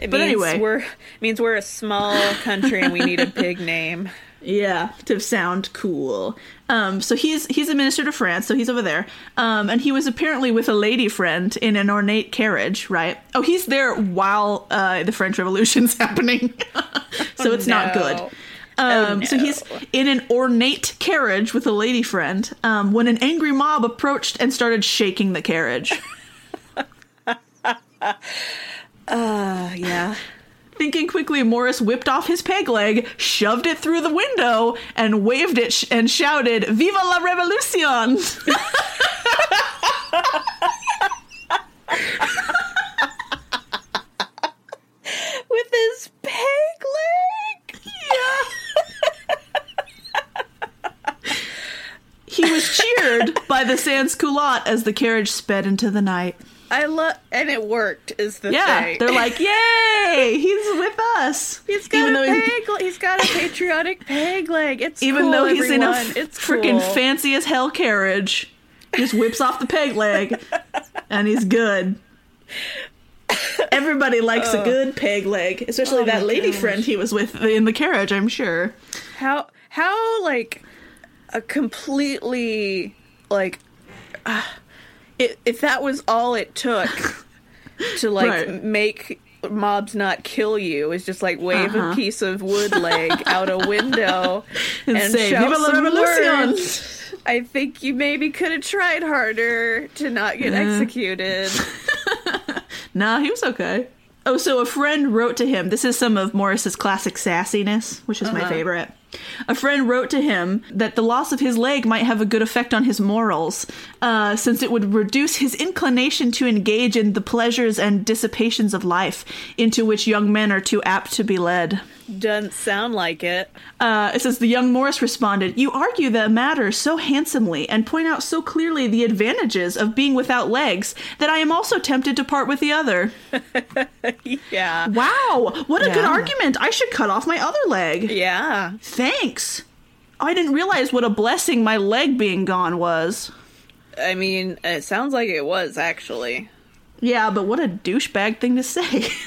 It But means anyway. we're it means we're a small country and we need a big name. Yeah, to sound cool. Um, so he's he's a minister to France, so he's over there. Um, and he was apparently with a lady friend in an ornate carriage, right? Oh, he's there while uh, the French Revolution's happening, so it's not good. Um, Oh, So he's in an ornate carriage with a lady friend um, when an angry mob approached and started shaking the carriage. Uh, yeah. Thinking quickly, Morris whipped off his peg leg, shoved it through the window, and waved it sh- and shouted, Viva la Revolution! With his peg leg. He was cheered by the sans-culotte as the carriage sped into the night. I love, and it worked. Is the Yeah, thing. they're like, "Yay, he's with us!" He's got even a he- peg. le- He's got a patriotic peg leg. It's even cool, though he's in a it's freaking cool. fancy as hell carriage, he just whips off the peg leg, and he's good. Everybody likes a good peg leg, especially Oh that lady gosh. friend he was with in the carriage. I'm sure. How how like a completely like uh, it, if that was all it took to like Right. make mobs not kill you is just like wave Uh-huh. a piece of wood leg out a window And and, say, shout "Viva la some words. I think you maybe could have tried harder to not get executed. Nah, he was okay. Oh, so a friend wrote to him. This is some of Morris's classic sassiness, which is my favorite. A friend wrote to him that the loss of his leg might have a good effect on his morals, uh, since it would reduce his inclination to engage in the pleasures and dissipations of life, into which young men are too apt to be led. Doesn't sound like it. Uh, it says the young Morris responded, "You argue the matter so handsomely and point out so clearly the advantages of being without legs that I am also tempted to part with the other." Yeah. Wow, what a good argument! I should cut off my other leg. Yeah. Thanks. I didn't realize what a blessing my leg being gone was. I mean, it sounds like it was actually. Yeah, but what a douchebag thing to say.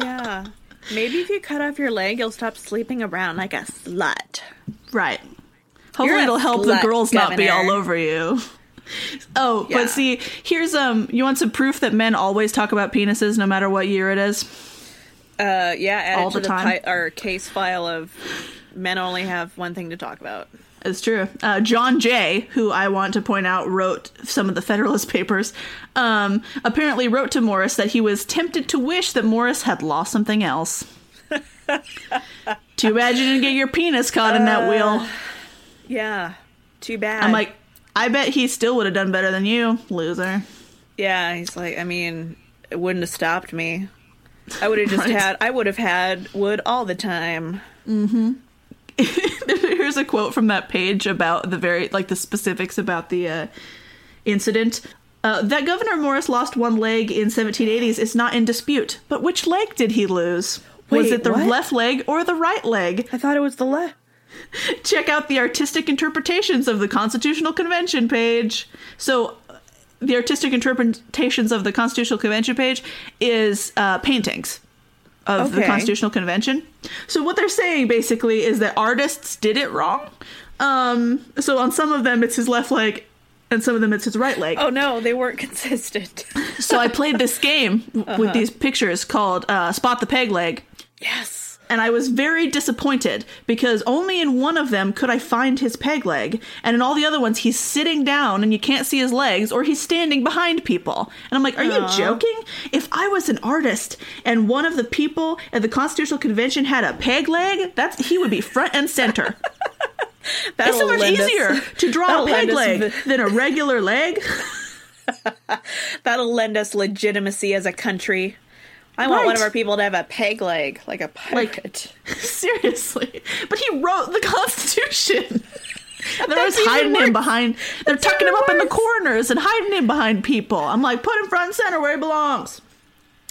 Yeah. Maybe if you cut off your leg, you'll stop sleeping around like a slut. right. Hopefully You're it'll help the slut, girls not be all over you. Oh, Yeah. but see, here's um you want some proof that men always talk about penises no matter what year it is? Uh, yeah, All the the time? pi- our case file of Men only have one thing to talk about. It's true. Uh, John Jay, who I want to point out wrote some of the Federalist Papers, um, apparently wrote to Morris that he was tempted to wish that Morris had lost something else. Too bad you didn't get your penis caught in that wheel. Yeah. Too bad. I'm like, I bet he still would have done better than you, loser. Yeah, he's like, I mean, it wouldn't have stopped me. I would have just Right. had, I would have had wood all the time. Here's a quote from that page about the very like the specifics about the uh, incident. Uh, that Gouverneur Morris lost one leg in 1780s is not in dispute, but which leg did he lose? was it the what? left leg or the right leg? I thought it was the left. Check out the artistic interpretations of the Constitutional Convention page. So, the artistic interpretations of the Constitutional Convention page is uh, paintings of the Constitutional Convention. So, what they're saying basically is that artists did it wrong. Um, so, on some of them, it's his left leg, and some of them, it's his right leg. Oh no, they weren't consistent. So, I played this game w- Uh-huh. with these pictures called uh, Spot the Peg Leg. yes. And I was very disappointed because only in one of them could I find his peg leg, and in all the other ones he's sitting down and you can't see his legs, or he's standing behind people. And I'm like, are you joking? If I was an artist and one of the people at the Constitutional Convention had a peg leg, that's he would be front and center. That'll It's so much lend us- easier to draw a peg us leg than a regular leg. That'll lend us legitimacy as a country. I want one of our people to have a peg leg, like a pirate. Seriously. But he wrote the Constitution. And they're That's just hiding even him behind. They're That's tucking him even up in the corners and hiding him behind people. I'm like, put him front and center where he belongs.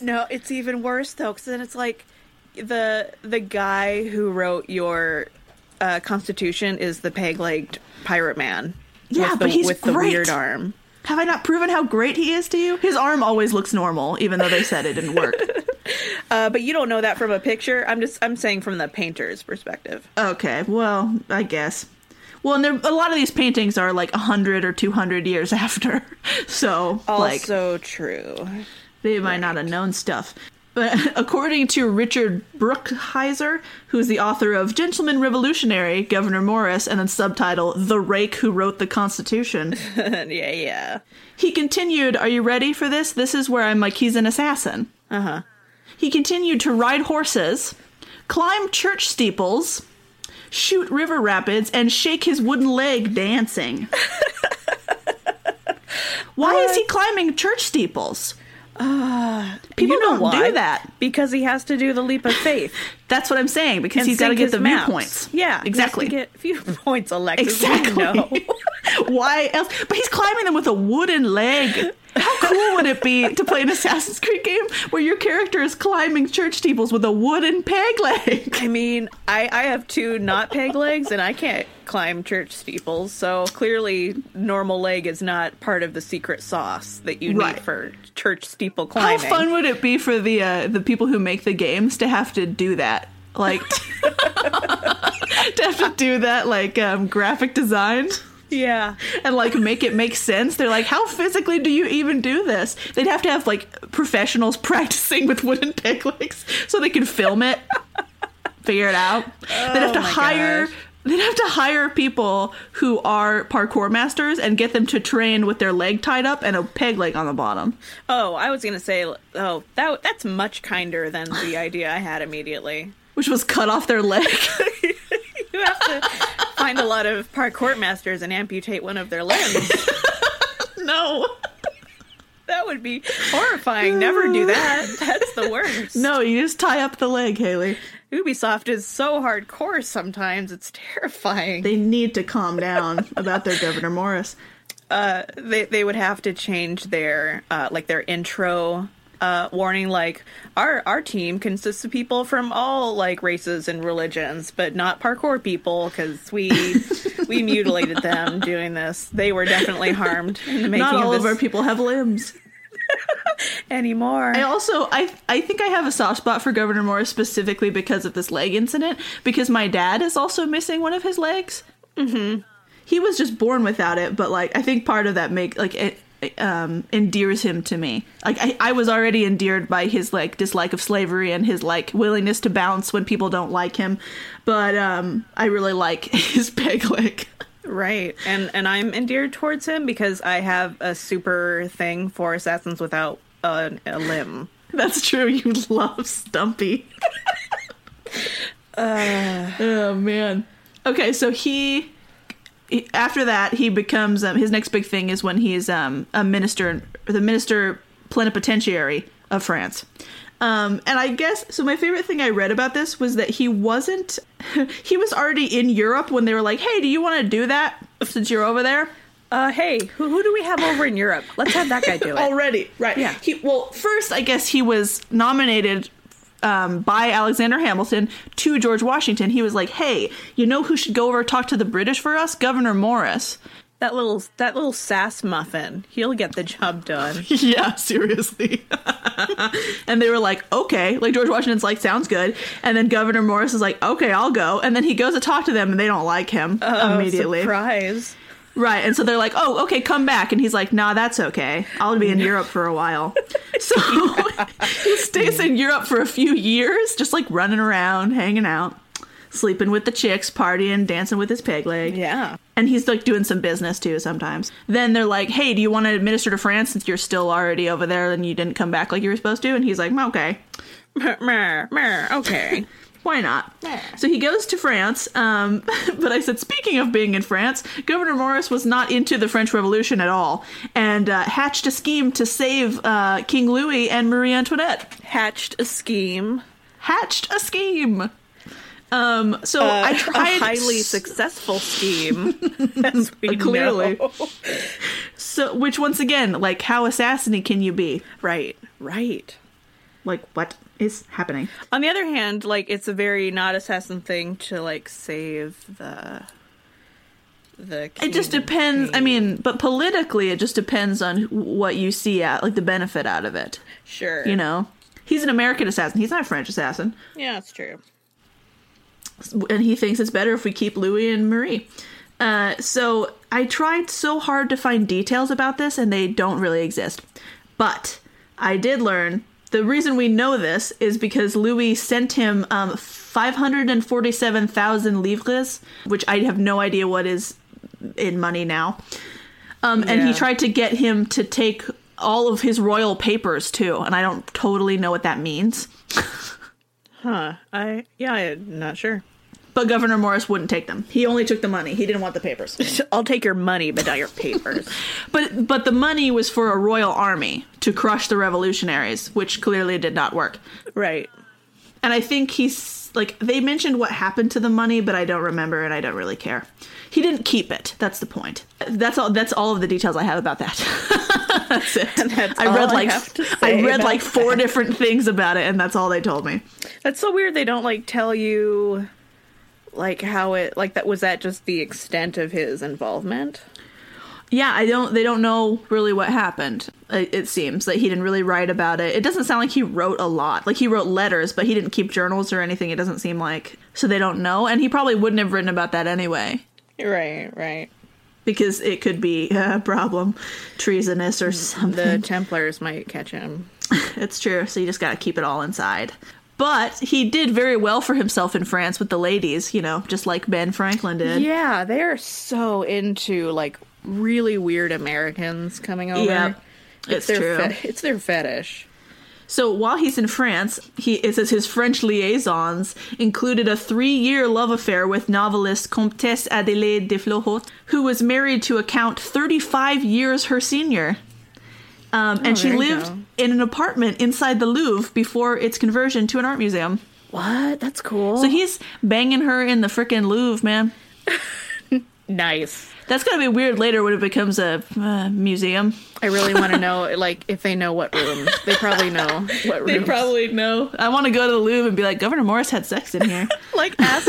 No, it's even worse though, because then it's like the the guy who wrote your uh, Constitution is the peg-legged pirate man. Yeah, with but the, he's with the weird arm. Have I not proven how great he is to you? His arm always looks normal, even though they said it didn't work. Uh, but you don't know that from a picture. I'm just I'm saying from the painter's perspective. okay, well, I guess. Well, and there, a lot of these paintings are like 100 or 200 years after. So, like, Also true. They might not have known stuff. But according to Richard Brookhiser, who's the author of Gentleman Revolutionary, Gouverneur Morris, and then subtitle The Rake Who Wrote the Constitution, yeah, yeah. he continued, Are you ready for this? This is where I'm like, he's an assassin. Uh huh. He continued to ride horses, climb church steeples, shoot river rapids, and shake his wooden leg dancing. Why is he climbing church steeples? People You know don't why? do that. Because he has to do the leap of faith. That's what I'm saying because and he's got to get the maps. viewpoints. Yeah, exactly. He has to get viewpoints, Alexis. Exactly. know. Why else? But he's climbing them with a wooden leg. How cool would it be to play an Assassin's Creed game where your character is climbing church steeples with a wooden peg leg? I mean, I, I have two not peg legs and I can't climb church steeples, so clearly normal leg is not part of the secret sauce that you Right. need for church steeple climbing. How fun would it be for the uh, the people who make the games to have to do that? Like to have to do that like um, graphic design Yeah. and like make it make sense. They're like, how physically do you even do this? They'd have to have like professionals practicing with wooden peg legs so they can film it, figure it out. they'd have to Oh hire. gosh. They'd have to hire people who are parkour masters and get them to train with their leg tied up and a peg leg on the bottom. Oh, I was gonna say, oh, that that's much kinder than the idea I had immediately. which was cut off their leg. You have to find a lot of parkour masters and amputate one of their limbs. no. That would be horrifying. Never do that. That's the worst. No, you just tie up the leg, Haley. Ubisoft is so hardcore sometimes, it's terrifying. They need to calm down about their Gouverneur Morris. they they would have to change their uh, like their intro uh, warning like our our team consists of people from all like races and religions but not parkour people because we we mutilated them doing this they were definitely harmed in the making Not all of of our people have limbs. anymore I also I I think I have a soft spot for Gouverneur Morris specifically because of this leg incident because my dad is also missing one of his legs. Mm-hmm. He was just born without it, but like I think part of that make like it, um, endears him to me. Like I, I was already endeared by his like dislike of slavery and his like willingness to bounce when people don't like him, but um, I really like his peg leg. Right. And and I'm endeared towards him because I have a super thing for assassins without a, a limb. That's true. You love Stumpy. oh man. Okay, so he, he- after that he becomes um, his next big thing is when he's um, a minister, the minister plenipotentiary of France. Um, and I guess so. My favorite thing I read about this was that he wasn't. he was already in Europe when they were like, "Hey, do you want to do that since you're over there?" Uh hey, who who do we have over in Europe? Let's have that guy do it. already right Yeah. he well first i guess he was nominated um, by alexander hamilton to george washington he was like hey you know who should go over talk to the british for us gouverneur morris That little that little sass muffin. He'll get the job done. yeah seriously and they were like okay like george washington's like sounds good and then gouverneur morris is like okay i'll go and then he goes to talk to them and they don't like him oh, immediately Oh, surprise. Right. And so they're like, oh, okay, come back. And he's like, nah, that's okay. I'll be in Europe for a while. So he stays in Europe for a few years, just like running around, hanging out, sleeping with the chicks, partying, dancing with his peg leg. Yeah. And he's like doing some business too sometimes. Then they're like, hey, do you want to administer to France since you're still already over there and you didn't come back like you were supposed to? And he's like, okay. Okay. Why not? So he goes to France. Um, but I said, speaking of being in France, Gouverneur Morris was not into the French Revolution at all and uh, hatched a scheme to save uh, King Louis and Marie Antoinette. Hatched a scheme. Hatched a scheme. Um, so I Uh, tried a highly successful scheme. Clearly. know. So, which once again, like, how assassiny can you be? Right, right. Like, what is happening? On the other hand, like it's a very not assassin thing to like save the the. It just king- depends. I mean, but politically, it just depends on what you see at, like, the benefit out of it. sure, You know, he's an American assassin. He's not a French assassin, Yeah, that's true. And he thinks it's better if we keep Louis and Marie. Uh, so I tried so hard to find details about this, and they don't really exist. But I did learn the reason we know this is because Louis sent him um, 547,000 livres, which I have no idea what is in money now. Um, And he tried to get him to take all of his royal papers too, and I don't totally know what that means. Huh? I yeah, I'm not sure. But Gouverneur Morris wouldn't take them. He only took the money. He didn't want the papers. I'll take your money, but not your papers. But but the money was for a royal army to crush the revolutionaries, which clearly did not work. right. And I think he's like they mentioned what happened to the money, but I don't remember and I don't really care. He didn't keep it. That's the point. That's all that's all of the details I have about that. that's it. That's I all read I like have to I read like four that. different things about it and that's all they told me. That's so weird. They don't like tell you, like how it like that was that just the extent of his involvement. Yeah, I don't. They don't know really what happened. It, it seems that he didn't really write about it. It doesn't sound like he wrote a lot. Like he wrote letters, but he didn't keep journals or anything. It doesn't seem like. So they don't know, and he probably wouldn't have written about that anyway Right, right. because it could be a problem, treasonous or mm, something. The Templars might catch him. It's true. So you just got to keep it all inside. But he did very well for himself in France with the ladies. You know, just like Ben Franklin did. Yeah, they're so into like really weird Americans coming over. Yeah, it's their true. fe- it's their fetish. So while he's in France, he it says his French liaisons included a three-year love affair with novelist Comtesse Adélaïde de Flahaut, who was married to a count 35 years her senior. Um, and she lived go. in an apartment inside the Louvre before its conversion to an art museum. What? That's cool. So he's banging her in the frickin' Louvre, man. nice. That's gonna be weird later when it becomes a uh, museum. I really want to know, like, if they know what room. They probably know what room. They probably know. I want to go to the Louvre and be like, Gouverneur Morris had sex in here. like ask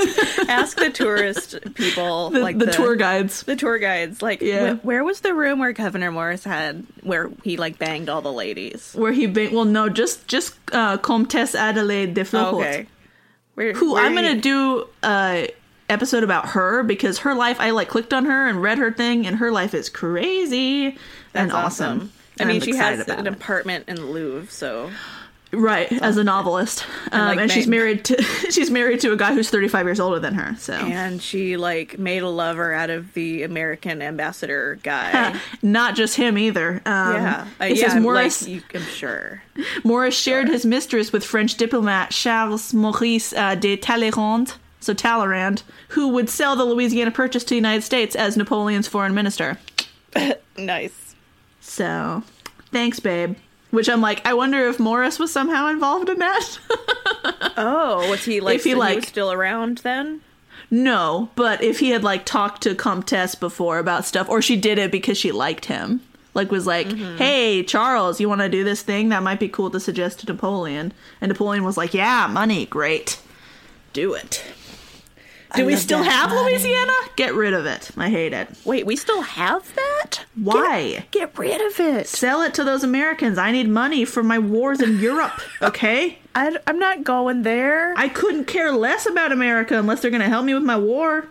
ask the tourist people, the, like the tour guides. the tour guides, like, Yeah. wh- where was the room where Gouverneur Morris had where he like banged all the ladies? where he bang- well no just just uh, Comtesse Adelaide de Flahaut, Okay, where, who where I'm gonna do uh, episode about her because her life I like clicked on her and read her thing and her life is crazy and That's awesome. I And mean, I'm she has an it. apartment in the Louvre, so right as a novelist, um, like, and she's married to she's married to a guy who's 35 years older than her. So and she like made a lover out of the American ambassador guy. not just him either. Um, yeah, uh, it yeah, says Morris like, you, I'm sure. Morris shared his mistress with French diplomat Charles Maurice uh, de Talleyrand, so Talleyrand, who would sell the Louisiana Purchase to the United States as Napoleon's foreign minister. Nice. So, thanks, babe. Which I'm like, I wonder if Morris was somehow involved in that. Oh, was he like? If he, he was still around then? no, but if he had like talked to Comtesse before about stuff, or she did it because she liked him, like was like, mm-hmm. hey, Charles, you want to do this thing? That might be cool to suggest to Napoleon. And Napoleon was like, yeah, money, great, do it. Do we still have money. Louisiana? Get rid of it. I hate it. Wait, we still have that? Why? Get rid of it. Sell it to those Americans. I need money for my wars in Europe, okay? I, am not going there. I couldn't care less about America unless they're going to help me with my war.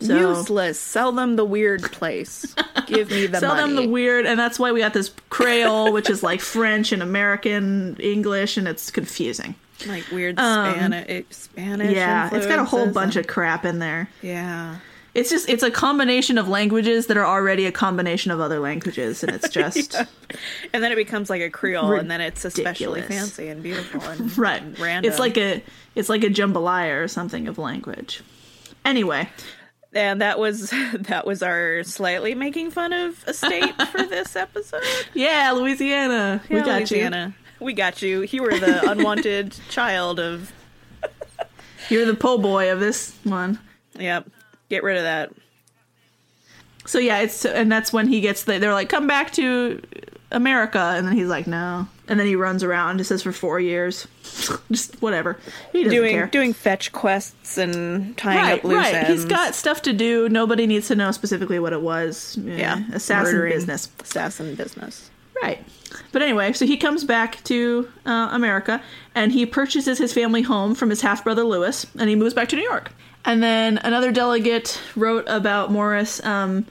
So Useless. Sell them the weird place. Give me the money. sell money. them the weird, and that's why we got this Creole, which is like French and American English, and it's confusing. Like weird Um, Spanish. Spanish. Yeah, it's got a whole bunch and- of crap in there. Yeah. It's just it's a combination of languages that are already a combination of other languages, and it's just And then it becomes like a Creole, and then it's especially fancy and beautiful and right. and random. It's like a it's like a jambalaya or something of language. Anyway, and that was that was our slightly making fun of a state for this episode. yeah, Louisiana, we got Louisiana. We got you. You were the unwanted child of. you. You're the po' boy of this one. Yep. Get rid of that. So yeah, it's and that's when he gets the, they're like come back to America and then he's like no. And then he runs around it says for 4 years. Just whatever. He doesn't Doing care. doing fetch quests and tying right, up loose right. ends. He's got stuff to do. Nobody needs to know specifically what it was. yeah assassin murdering business. Assassin business. Right. But anyway, so he comes back to uh, America and he purchases his family home from his half brother Lewis and he moves back to New York. And then another delegate wrote about Morris. Um,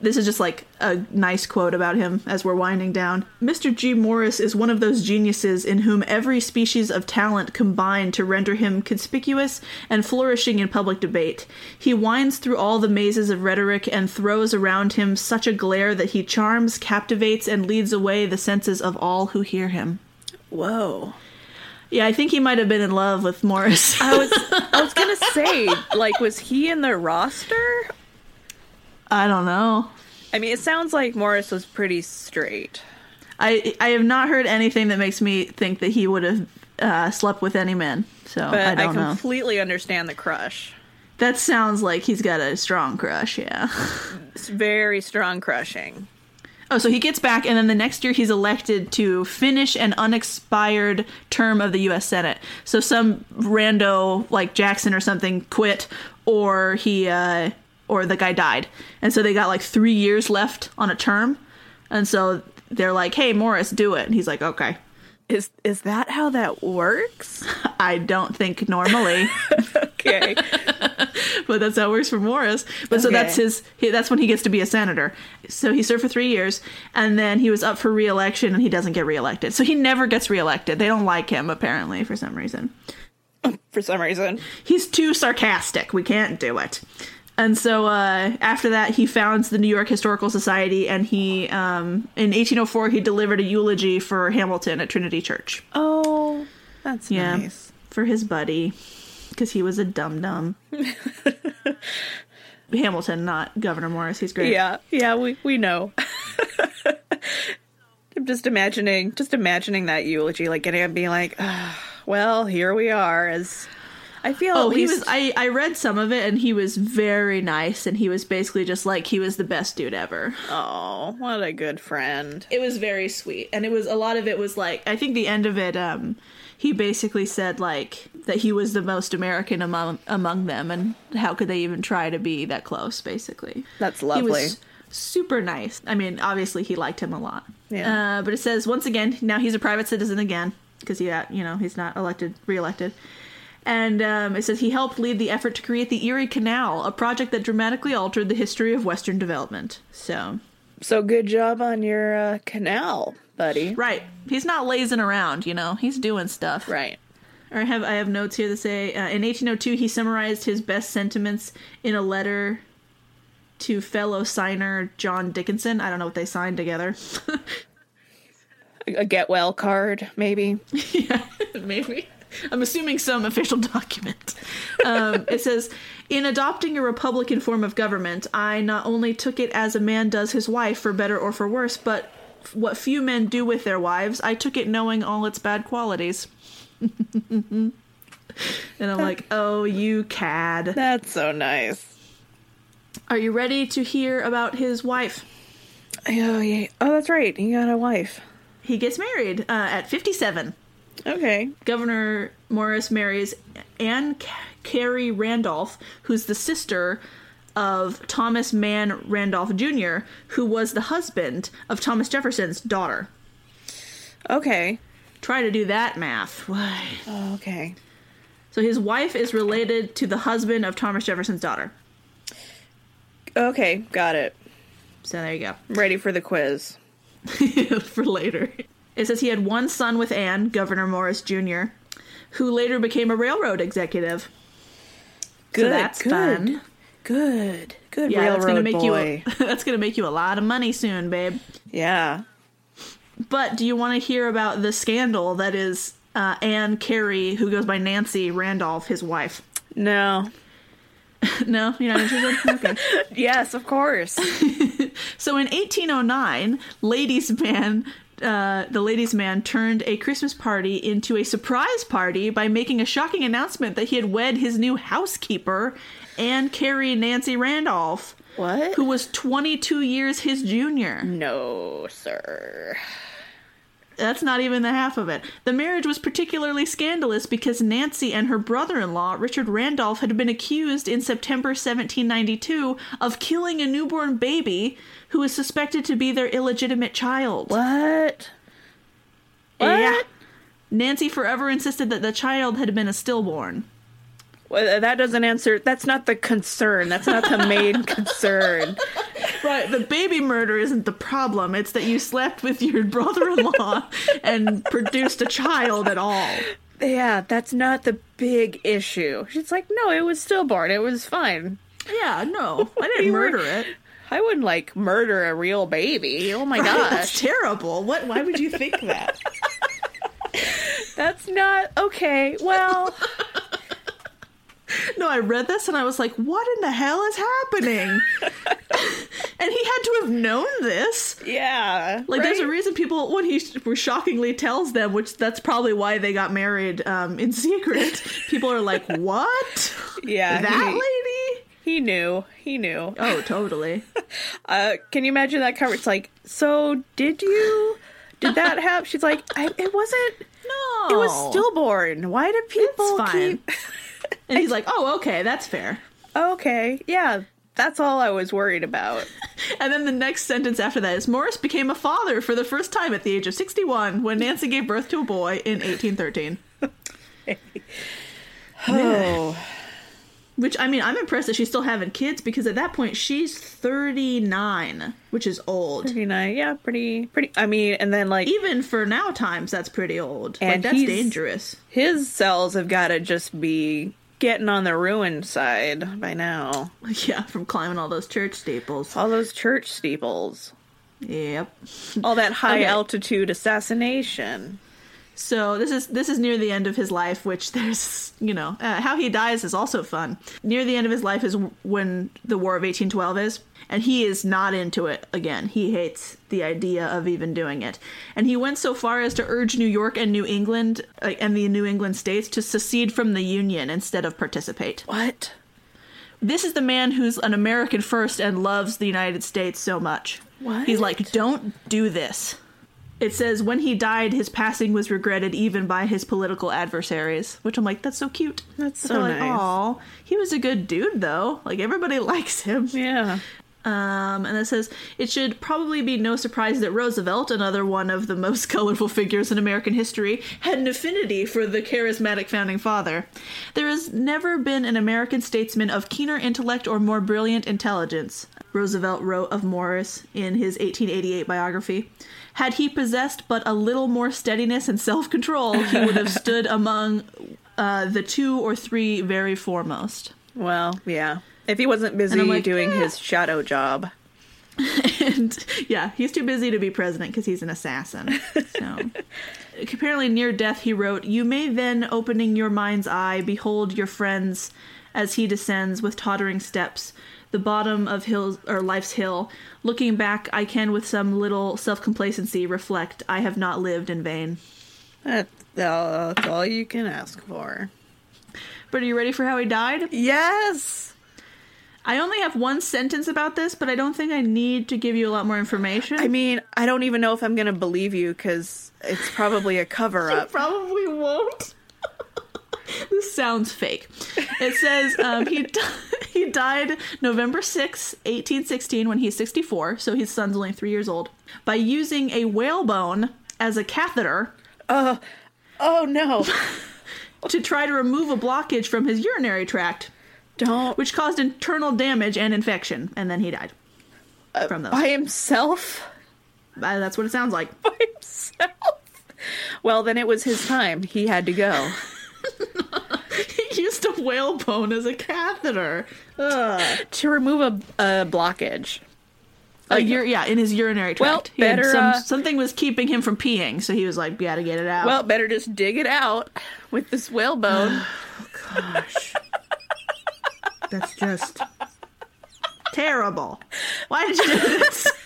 this is just like a nice quote about him as we're winding down. Mr. G. Morris is one of those geniuses in whom every species of talent combine to render him conspicuous and flourishing in public debate. He winds through all the mazes of rhetoric and throws around him such a glare that he charms, captivates, and leads away the senses of all who hear him. Whoa. Yeah, I think he might have been in love with Morris. I was I was gonna say, like, was he in the roster? I don't know. I mean, it sounds like Morris was pretty straight. I I have not heard anything that makes me think that he would have uh, slept with any men. So But I I, don't know. completely understand the crush. That sounds like he's got a strong crush, yeah. It's very strong crushing. Oh, so he gets back, and then the next year he's elected to finish an unexpired term of the U.S. Senate. So some rando like Jackson or something quit, or he, uh, or the guy died, and so they got like three years left on a term, and so they're like, "Hey, Morris, do it." And he's like, "Okay." Is is that how that works? I don't think normally, Okay. but that's how it works for Morris. But so that's his. He, that's when he gets to be a senator. So he served for three years, and then he was up for reelection, and he doesn't get reelected. So he never gets reelected. They don't like him apparently for some reason. For some reason. He's too sarcastic. We can't do it. And so uh, after that, he founds the New York Historical Society, and he um, in 1804 he delivered a eulogy for Hamilton at Trinity Church. Oh, that's Yeah, nice. for his buddy, because he was a dum dum. Hamilton, not Gouverneur Morris. He's great. Yeah, yeah, we we know. I'm just imagining, just imagining that eulogy, like getting up, and being like, ah, "Well, here we are." As I feel, Oh, at he was. I I read some of it, and he was very nice, and he was basically just like he was the best dude ever. oh, what a good friend. It was very sweet, and it was a lot of it was like I think the end of it. Um, he basically said like that he was the most American among among them, and how could they even try to be that close? Basically, That's lovely. He was super nice. I mean, obviously he liked him a lot. Yeah. Uh, but it says once again now he's a private citizen again because he, uh, you know, he's not elected, reelected. And um, it says he helped lead the effort to create the Erie Canal, a project that dramatically altered the history of Western development. So, So good job on your uh, canal, buddy. right, he's not lazing around. You know, he's doing stuff. Right. Or I have I have notes here that say uh, in 1802 he summarized his best sentiments in a letter to fellow signer John Dickinson. I don't know what they signed together. A get well card, maybe. yeah, maybe. I'm assuming some official document. Um, it says, In adopting a republican form of government, I not only took it as a man does his wife, for better or for worse, but what few men do with their wives, I took it knowing all its bad qualities. and I'm like, oh, you cad. That's so nice. Are you ready to hear about his wife? Oh yeah. Oh, that's right. He got a wife. He gets married uh, at 57. Okay. Gouverneur Morris marries Anne C- Cary Randolph, who's the sister of Thomas Mann Randolph Jr., who was the husband of Thomas Jefferson's daughter. Okay. Try to do that math. Why? Oh, okay. So his wife is related to the husband of Thomas Jefferson's daughter. Okay. Got it. So there you go. Ready for the quiz. for later. It says he had one son with Anne, Gouverneur Morris Jr., who later became a railroad executive. Good. so that's good. fun. Good. Good Yeah, that's gonna make boy. you. that's gonna make you a lot of money soon, babe. yeah. But do you want to hear about the scandal that is uh, Anne Cary, who goes by Nancy Randolph, his wife? No. no, you're not interested. Okay. Yes, of course. So in 1809, Ladies Man, uh, the Ladies Man turned a Christmas party into a surprise party by making a shocking announcement that he had wed his new housekeeper, Anne Cary Nancy Randolph, what? who was 22 years his junior. No, sir. That's not even the half of it. The marriage was particularly scandalous because Nancy and her brother in law, Richard Randolph, had been accused in September 1792 of killing a newborn baby who was suspected to be their illegitimate child. What? Yeah. What? Nancy forever insisted that the child had been a stillborn. Well, that doesn't answer. That's not the concern. That's not the main concern. Right, the baby murder isn't the problem. It's that you slept with your brother in law and produced a child at all. Yeah, that's not the big issue. She's like, no, it was stillborn. It was fine. Yeah, no, I didn't murder it. I wouldn't like murder a real baby. Oh my That's gosh. terrible. What? Why would you think that? That's not okay. Well, No, I read this and I was like, what in the hell is happening? and he had to have known this. yeah. Like, there's a reason people, when he shockingly tells them, which that's probably why they got married um, in secret, people are like, what? Yeah. that he, lady? he knew. He knew. Oh, totally. Uh, can you imagine that cover? It's like, so did you? Did that happen? She's like, I, it wasn't. No. It was stillborn. Why do people keep? And he's like, oh, okay, that's fair. Okay, yeah, that's all I was worried about. And then the next sentence after that is Morris became a father for the first time at the age of 61 when Nancy gave birth to a boy in 1813. Oh, Which, I mean, I'm impressed that she's still having kids because at that point she's 39, which is old. pretty nice. Yeah, pretty, pretty. I mean, and then like Even for now times, that's pretty old. like, And that's dangerous. his cells have got to just be getting on the ruined side by now. Yeah, from climbing all those church steeples. All those church steeples, Yep. all that high Okay. altitude assassination. So this is this is near the end of his life, which there's you know uh, how he dies is also fun. Near the end of his life is when the War of 1812 is, and he is not into it again. He hates the idea of even doing it, and he went so far as to urge New York and New England uh, and the New England states to secede from the Union instead of participate. What? This is the man who's an American first and loves the United States so much. What? He's like, don't do this. It says when he died, his passing was regretted even by his political adversaries. Which I'm like, that's so cute. That's But so like, nice. Aw, he was a good dude though. Like everybody likes him. Yeah. Um, and it says it should probably be no surprise that Roosevelt, another one of the most colorful figures in American history, had an affinity for the charismatic founding father. There has never been an American statesman of keener intellect or more brilliant intelligence, Roosevelt wrote of Morris in his 1888 biography. Had he possessed but a little more steadiness and self control, he would have stood among uh, the two or three very foremost. Well, yeah. If he wasn't busy like, doing "Eh." his shadow job. and yeah, he's too busy to be president because he's an assassin. So apparently, near death, he wrote, "You may then, opening your mind's eye, behold your friends as he descends with tottering steps." The bottom of hills or life's hill. Looking back, I can, with some little self complacency, reflect I have not lived in vain. That's, that's all you can ask for. But are you ready for how he died? Yes! I only have one sentence about this, but I don't think I need to give you a lot more information. I mean, I don't even know if I'm going to believe you because it's probably a cover up. probably won't. this sounds fake. It says um, he di- he died November 6, 1816, when he's 64, so his son's only three years old, by using a whalebone as a catheter Oh no. to try to remove a blockage from his urinary tract, Don't. which caused internal damage and infection, and then he died from those. By himself? Uh, that's what it sounds like. By himself? Well, then it was his time. He had to go. he used a whalebone as a catheter. Ugh. to remove a, a blockage. A ur- yeah, in his urinary tract. Had better, some, uh, something was keeping him from peeing, so he was like, "Gotta get it out." Well, better just dig it out with this whalebone. Oh, gosh, that's just terrible. Why did you do this?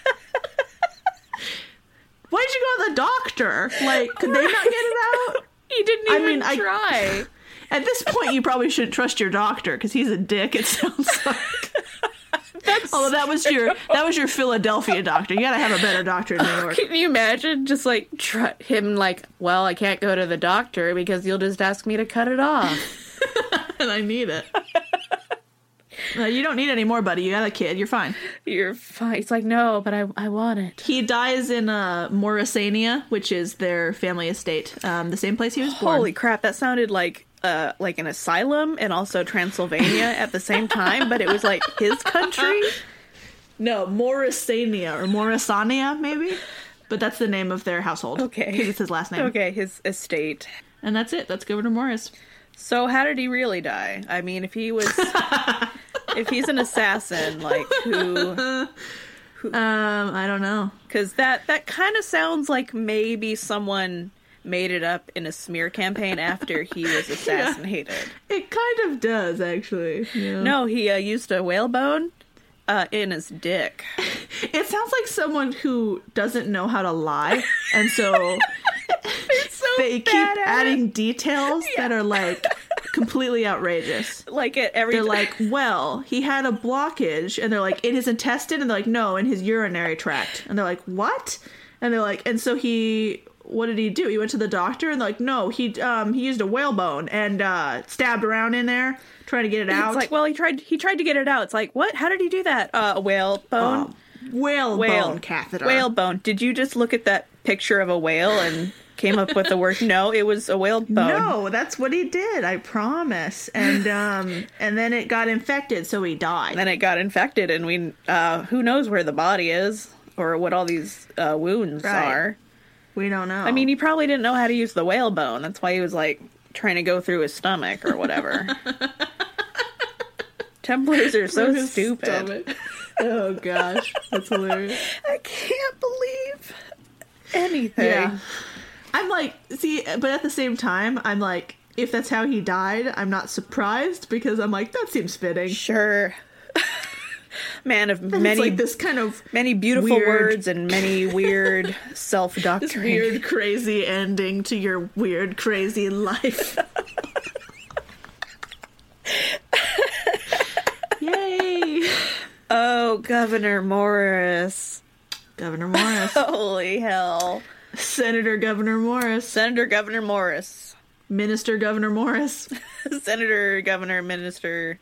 Why did you go to the doctor? Like, could they not get it out? He didn't I even mean, I- try. At this point, you probably shouldn't trust your doctor because he's a dick. It sounds like. That's Although that was your that was your Philadelphia doctor. You gotta have a better doctor in New York. Can you imagine just like try, him like, well, I can't go to the doctor because you'll just ask me to cut it off. and I need it. You don't need any more, buddy. You got a kid. You're fine. You're fine. It's like, no, but I, I want it. He dies in uh, Morrisania, which is their family estate, um, the same place he was born. Holy crap, that sounded like uh like an asylum and also Transylvania at the same time, but it was like his country. No, Morrisania or Morrisania, maybe. But that's the name of their household. Okay. because it's his last name. Okay, his estate. and that's it. That's Gouverneur Morris. So how did he really die? I mean, if he was if he's an assassin, like who who Um, I don't know. cuz that that kind of sounds like maybe someone made it up in a smear campaign after he was assassinated. It kind of does, actually. Yeah. No, he uh, used a whalebone uh, in his dick. It sounds like someone who doesn't know how to lie, and so So they keep adding details that are like completely outrageous. like at every They're like, well, he had a blockage, and they're like, in his intestine, and they're like, no, in his urinary tract, and they're like, what? And they're like, and so he, what did he do? He went to the doctor, and they're like, no, he, um, he used a whalebone and uh, stabbed around in there trying to get it out. It's like, well, he tried. He tried to get it out. It's like, what? How did he do that? Uh, a whale bone. Um, whale whale bone catheter. Whale bone. Did you just look at that picture of a whale and came up with the word? No, it was a whale bone. No, that's what he did. I promise. And um, and then it got infected, so he died. Then it got infected, and we uh, who knows where the body is or what all these uh, wounds Right. are. we don't know. I mean, he probably didn't know how to use the whale bone. That's why he was like trying to go through his stomach or whatever. Templars are so stupid. stomach. oh gosh, that's hilarious. I can't believe anything. Yeah. I'm like, see, but at the same time, I'm like, if that's how he died, I'm not surprised because I'm like, that seems fitting. Sure. Man of It's many like this kind of many beautiful weird- words and many weird self this doctrine. weird, crazy ending to your weird, crazy life. Yay! Oh, Gouverneur Morris. Gouverneur Morris. Holy hell. Senator Gouverneur Morris. Senator Gouverneur Morris. Minister Gouverneur Morris. Senator, Governor, Minister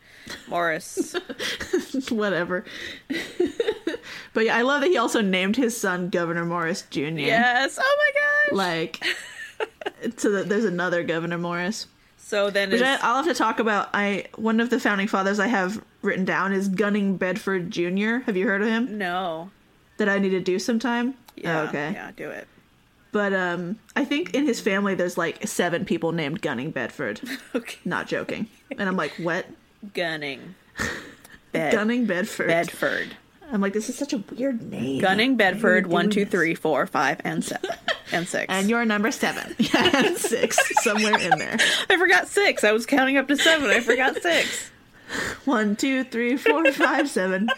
Morris. Whatever. but yeah, I love that he also named his son Gouverneur Morris Jr. yes. Oh my gosh. Like, so that there's another Gouverneur Morris. so then Which is, I, I'll have to talk about. I one of the founding fathers I have written down is Gunning Bedford Jr. Have you heard of him? no. That I need to do sometime. Yeah. Oh, okay. Yeah, do it. But um, I think in his family there's like seven people named Gunning Bedford. Okay. Not joking. And I'm like, what? Gunning. Bed- Gunning Bedford. Bedford. I'm like, this is such a weird name. Gunning Why are you Bedford, one, two, this? three, four, five, and seven. and six. And you're number seven. Yeah, and six. Somewhere in there. I forgot six. I was counting up to seven. I forgot six. One, two, three, four, five, seven.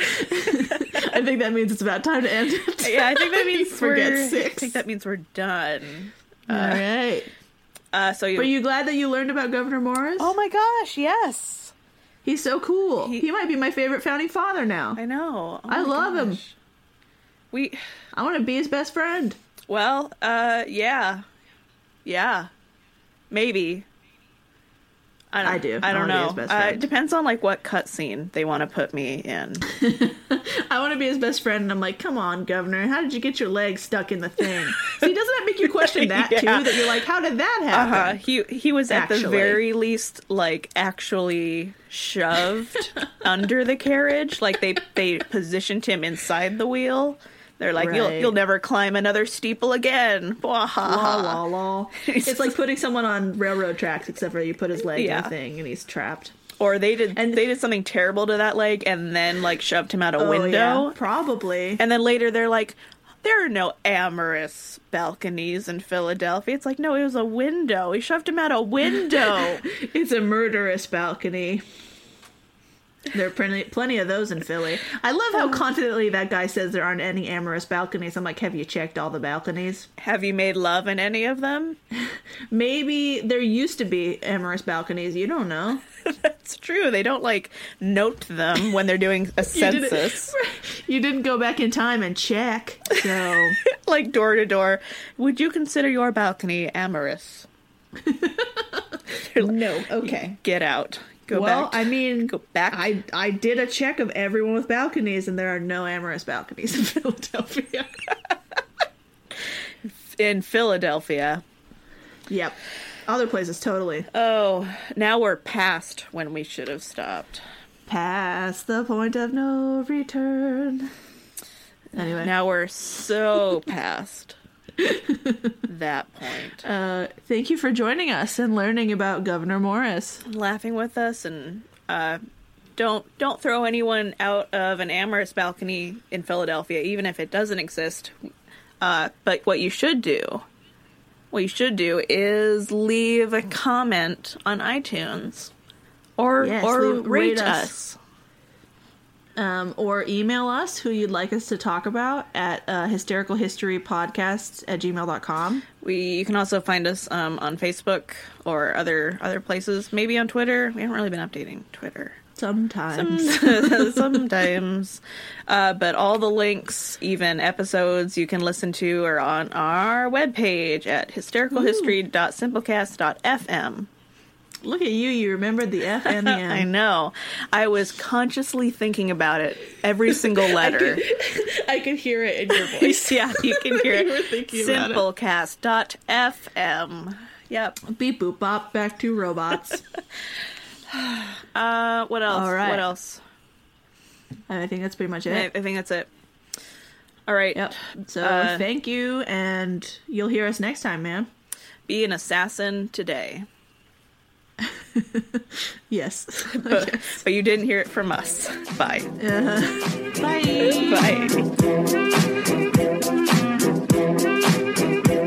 I think that means it's about time to end it. Yeah, I think that means we're. six. I think that means we're done. All right. Uh, so you. But you glad that you learned about Gouverneur Morris? oh my gosh! Yes, He's so cool. He- He, might be my favorite founding father now. I know. Oh I love him. We. I want to be his best friend. Well. Uh. Yeah. Yeah. Maybe. I, don't, I do. I don't know. his best Uh, it depends on like what cutscene they want to put me in. I want to be his best friend, and I'm like, come on, Governor, how did you get your leg stuck in the thing? See, doesn't that make you question that Yeah. too? That you're like, how did that Uh happen? huh. He he was at the very least like actually shoved under the carriage. Like they they positioned him inside the wheel. They're like, you'll you'll never climb another steeple again. La la la. It's like putting someone on railroad tracks, except for you put his leg in a thing and he's trapped. Or they did And- they did something terrible to that leg and then like shoved him out a Oh, window. yeah, probably. And then later they're like, there are no amorous balconies in Philadelphia. It's like, no, it was a window. He shoved him out a window. It's a murderous balcony. There are plenty, plenty of those in Philly. I love how hmm. confidently that guy says there aren't any amorous balconies. I'm like, have you checked all the balconies? Have you made love in any of them? Maybe there used to be amorous balconies. You don't know. That's true. They don't like note them when they're doing a You didn't- census. You didn't go back in time and check. So like door to door. Would you consider your balcony amorous? no. Okay. Get out. Go well, back. I mean, go back. I I did a check of everyone with balconies, and there are no amorous balconies in Philadelphia. in Philadelphia. yep. Other places totally. Oh, now we're past when we should have stopped. Past the point of no return. Anyway, Now we're so past that point. uh, thank you for joining us and learning about Gouverneur Morris. Laughing with us and uh don't don't throw anyone out of an amorous balcony in Philadelphia, even if it doesn't exist. Uh, but what you should do, what you should do is leave a comment on iTunes, or Yes, or leave- rate, rate us. us. Um, or email us who you'd like us to talk about at uh, hystericalhistorypodcasts at gmail.com. We you can also find us um, on Facebook or other other places, maybe on Twitter. We haven't really been updating Twitter. Sometimes. sometimes. Uh, but all the links, even episodes you can listen to, are on our webpage at hystericalhistory.simplecast.fm. Look at you, you remembered the F and the M. I know. I was consciously thinking about it every single letter. I could hear it in your voice. yeah, you can hear You it. it. Simplecast.fm. Yep. Beep boop bop, back to robots. Uh, what else? All right. What else? I think that's pretty much I, it. I think that's it. All right. Yep. So Uh, thank you, and you'll hear us next time, man. Be an assassin today. yes. but, but, you didn't hear it from us. Bye. Uh, bye. Bye.